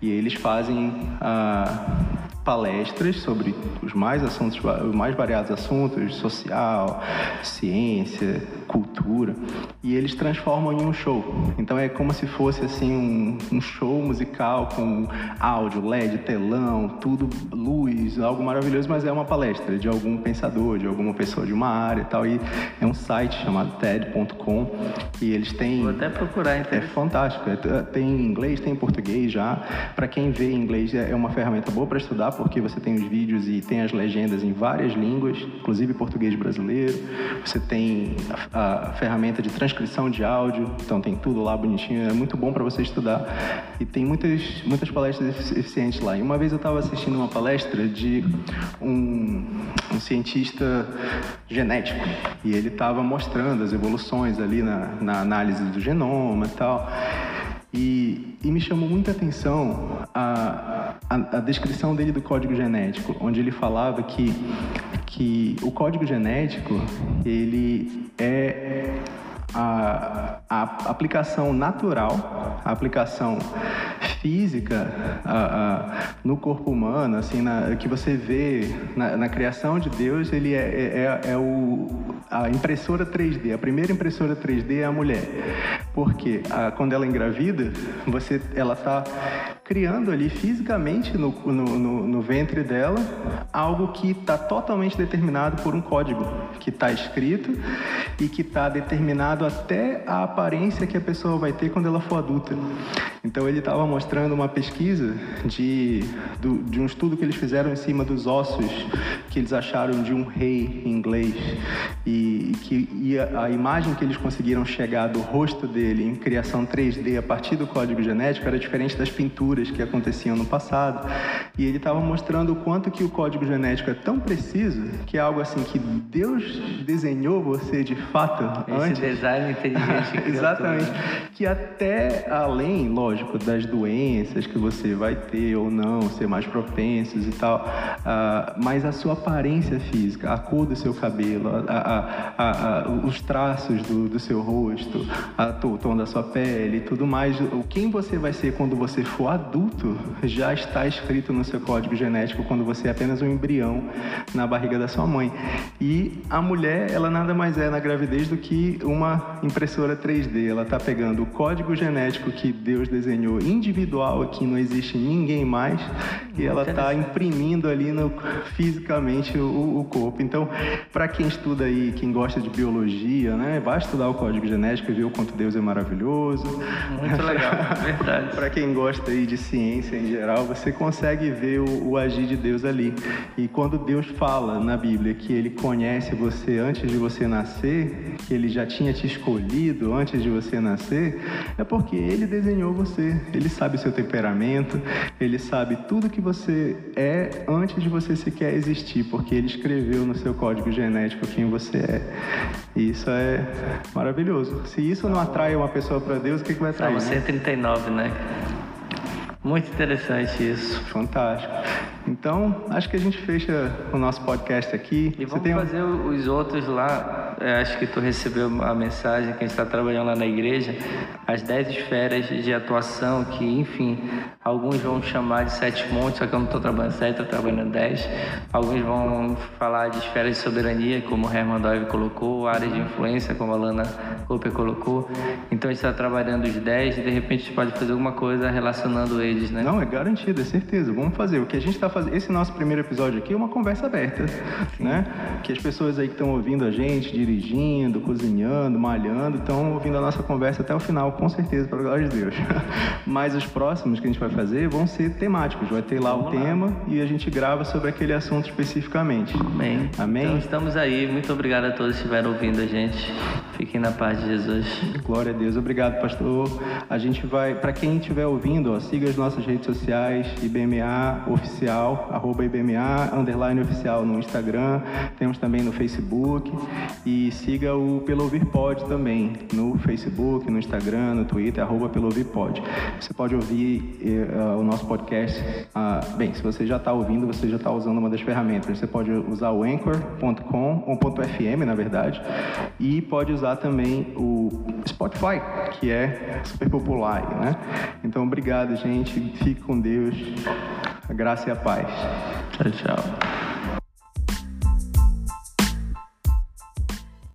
e eles fazem. Uh, palestras sobre os mais assuntos, os mais variados assuntos, social, ciência, cultura, e eles transformam em um show. Então é como se fosse assim um, um show musical com áudio, LED, telão, tudo luz, algo maravilhoso, mas é uma palestra de algum pensador, de alguma pessoa de uma área e tal. E é um site chamado TED.com e eles têm. Vou até procurar. Então. É fantástico. É, tem em inglês, tem em português já. Para quem vê em inglês é uma ferramenta boa para estudar porque você tem os vídeos e tem as legendas em várias línguas, inclusive português brasileiro. Você tem a, a ferramenta de transcrição de áudio, então tem tudo lá bonitinho, é muito bom para você estudar. E tem muitas, muitas palestras eficientes lá. E uma vez eu estava assistindo uma palestra de um, um cientista genético e ele estava mostrando as evoluções ali na, na análise do genoma e tal. E, e, me chamou muita atenção a, a, a, descrição dele do código genético, onde ele falava que, que o código genético ele é a, a aplicação natural, a aplicação física a, a, no corpo humano, assim, na, que você vê na, na, criação de Deus, ele é, é, é, é o, a impressora 3D. A primeira impressora 3D é a mulher, porque a, quando ela engravida, você, ela está criando ali fisicamente no, no, no, no ventre dela algo que está totalmente determinado por um código que está escrito e que está determinado até a aparência que a pessoa vai ter quando ela for adulta. Então ele estava mostrando uma pesquisa de, do, de um estudo que eles fizeram em cima dos ossos que eles acharam de um rei inglês e que e a, a imagem que eles conseguiram chegar do rosto dele em criação 3D a partir do código genético era diferente das pinturas que aconteciam no passado e ele estava mostrando o quanto que o código genético é tão preciso que é algo assim que Deus desenhou você de fato Esse antes. Design inteligente. <laughs> Exatamente. Que até além, lógico das doenças que você vai ter ou não, ser mais propensos e tal, uh, mas a sua aparência física, a cor do seu cabelo, a, a, a, os traços do, do seu rosto, o tom da sua pele e tudo mais, o quem você vai ser quando você for adulto já está escrito no seu código genético quando você é apenas um embrião na barriga da sua mãe. E a mulher, ela nada mais é na gravidez do que uma impressora 3D. Ela está pegando o código genético que Deus desenhou individual aqui, não existe ninguém mais, e ela está imprimindo ali no, fisicamente o, o corpo. Então, para quem estuda aí, quem gosta de biologia, né, vai estudar o código genético e ver o quanto Deus é maravilhoso. Muito legal, <laughs> verdade. para quem gosta aí de ciência em geral, você consegue ver o, o agir de Deus ali. E quando Deus fala na Bíblia que Ele conhece você antes de você nascer, que Ele já tinha te escolhido antes de você nascer, é porque Ele desenhou você. Ele sabe seu temperamento, ele sabe tudo que você é antes de você sequer existir, porque ele escreveu no seu código genético quem você é. E isso é maravilhoso. Se isso não atrai uma pessoa para Deus, o que, que vai atrair? Salmo 139, né? Muito interessante isso. Fantástico. Então, acho que a gente fecha o nosso podcast aqui. E vamos fazer os outros lá. É, acho que tu recebeu a mensagem que a gente está trabalhando lá na igreja. As dez esferas de atuação que, enfim, alguns vão chamar de sete montes, só que eu não estou trabalhando sete, estou trabalhando dez. Alguns vão falar de esferas de soberania, como o Herman Doyle colocou, áreas de influência, como a Lana Cooper colocou. Então, a gente está trabalhando os dez e, de repente, a gente pode fazer alguma coisa relacionando eles, né? Não, é garantido, é certeza. Vamos fazer. O que a gente está fazer, esse nosso primeiro episódio aqui é uma conversa aberta, Sim. né? Que as pessoas aí que estão ouvindo a gente, dirigindo, cozinhando, malhando, estão ouvindo a nossa conversa até o final, com certeza, para glória de Deus. <laughs> Mas os próximos que a gente vai fazer vão ser temáticos. Vai ter lá Vamos o lá. tema e a gente grava sobre aquele assunto especificamente. Amém. Amém. Então estamos aí. Muito obrigado a todos que estiveram ouvindo a gente. Fiquem na paz de Jesus. Glória a Deus. Obrigado, pastor. A gente vai, para quem estiver ouvindo, ó, siga as nossas redes sociais, IBMA Oficial arroba IBMA, underline oficial no Instagram, temos também no Facebook e siga o Pelo Ouvir Pod também, no Facebook, no Instagram, no Twitter, arroba Pelo Ouvir Pod. Você pode ouvir uh, o nosso podcast, uh, bem, se você já está ouvindo, você já está usando uma das ferramentas, você pode usar o anchor.com, ou .fm na verdade, e pode usar também o Spotify, que é super popular, né? Então, obrigado, gente. Fique com Deus. A graça e a paz. Tchau, tchau.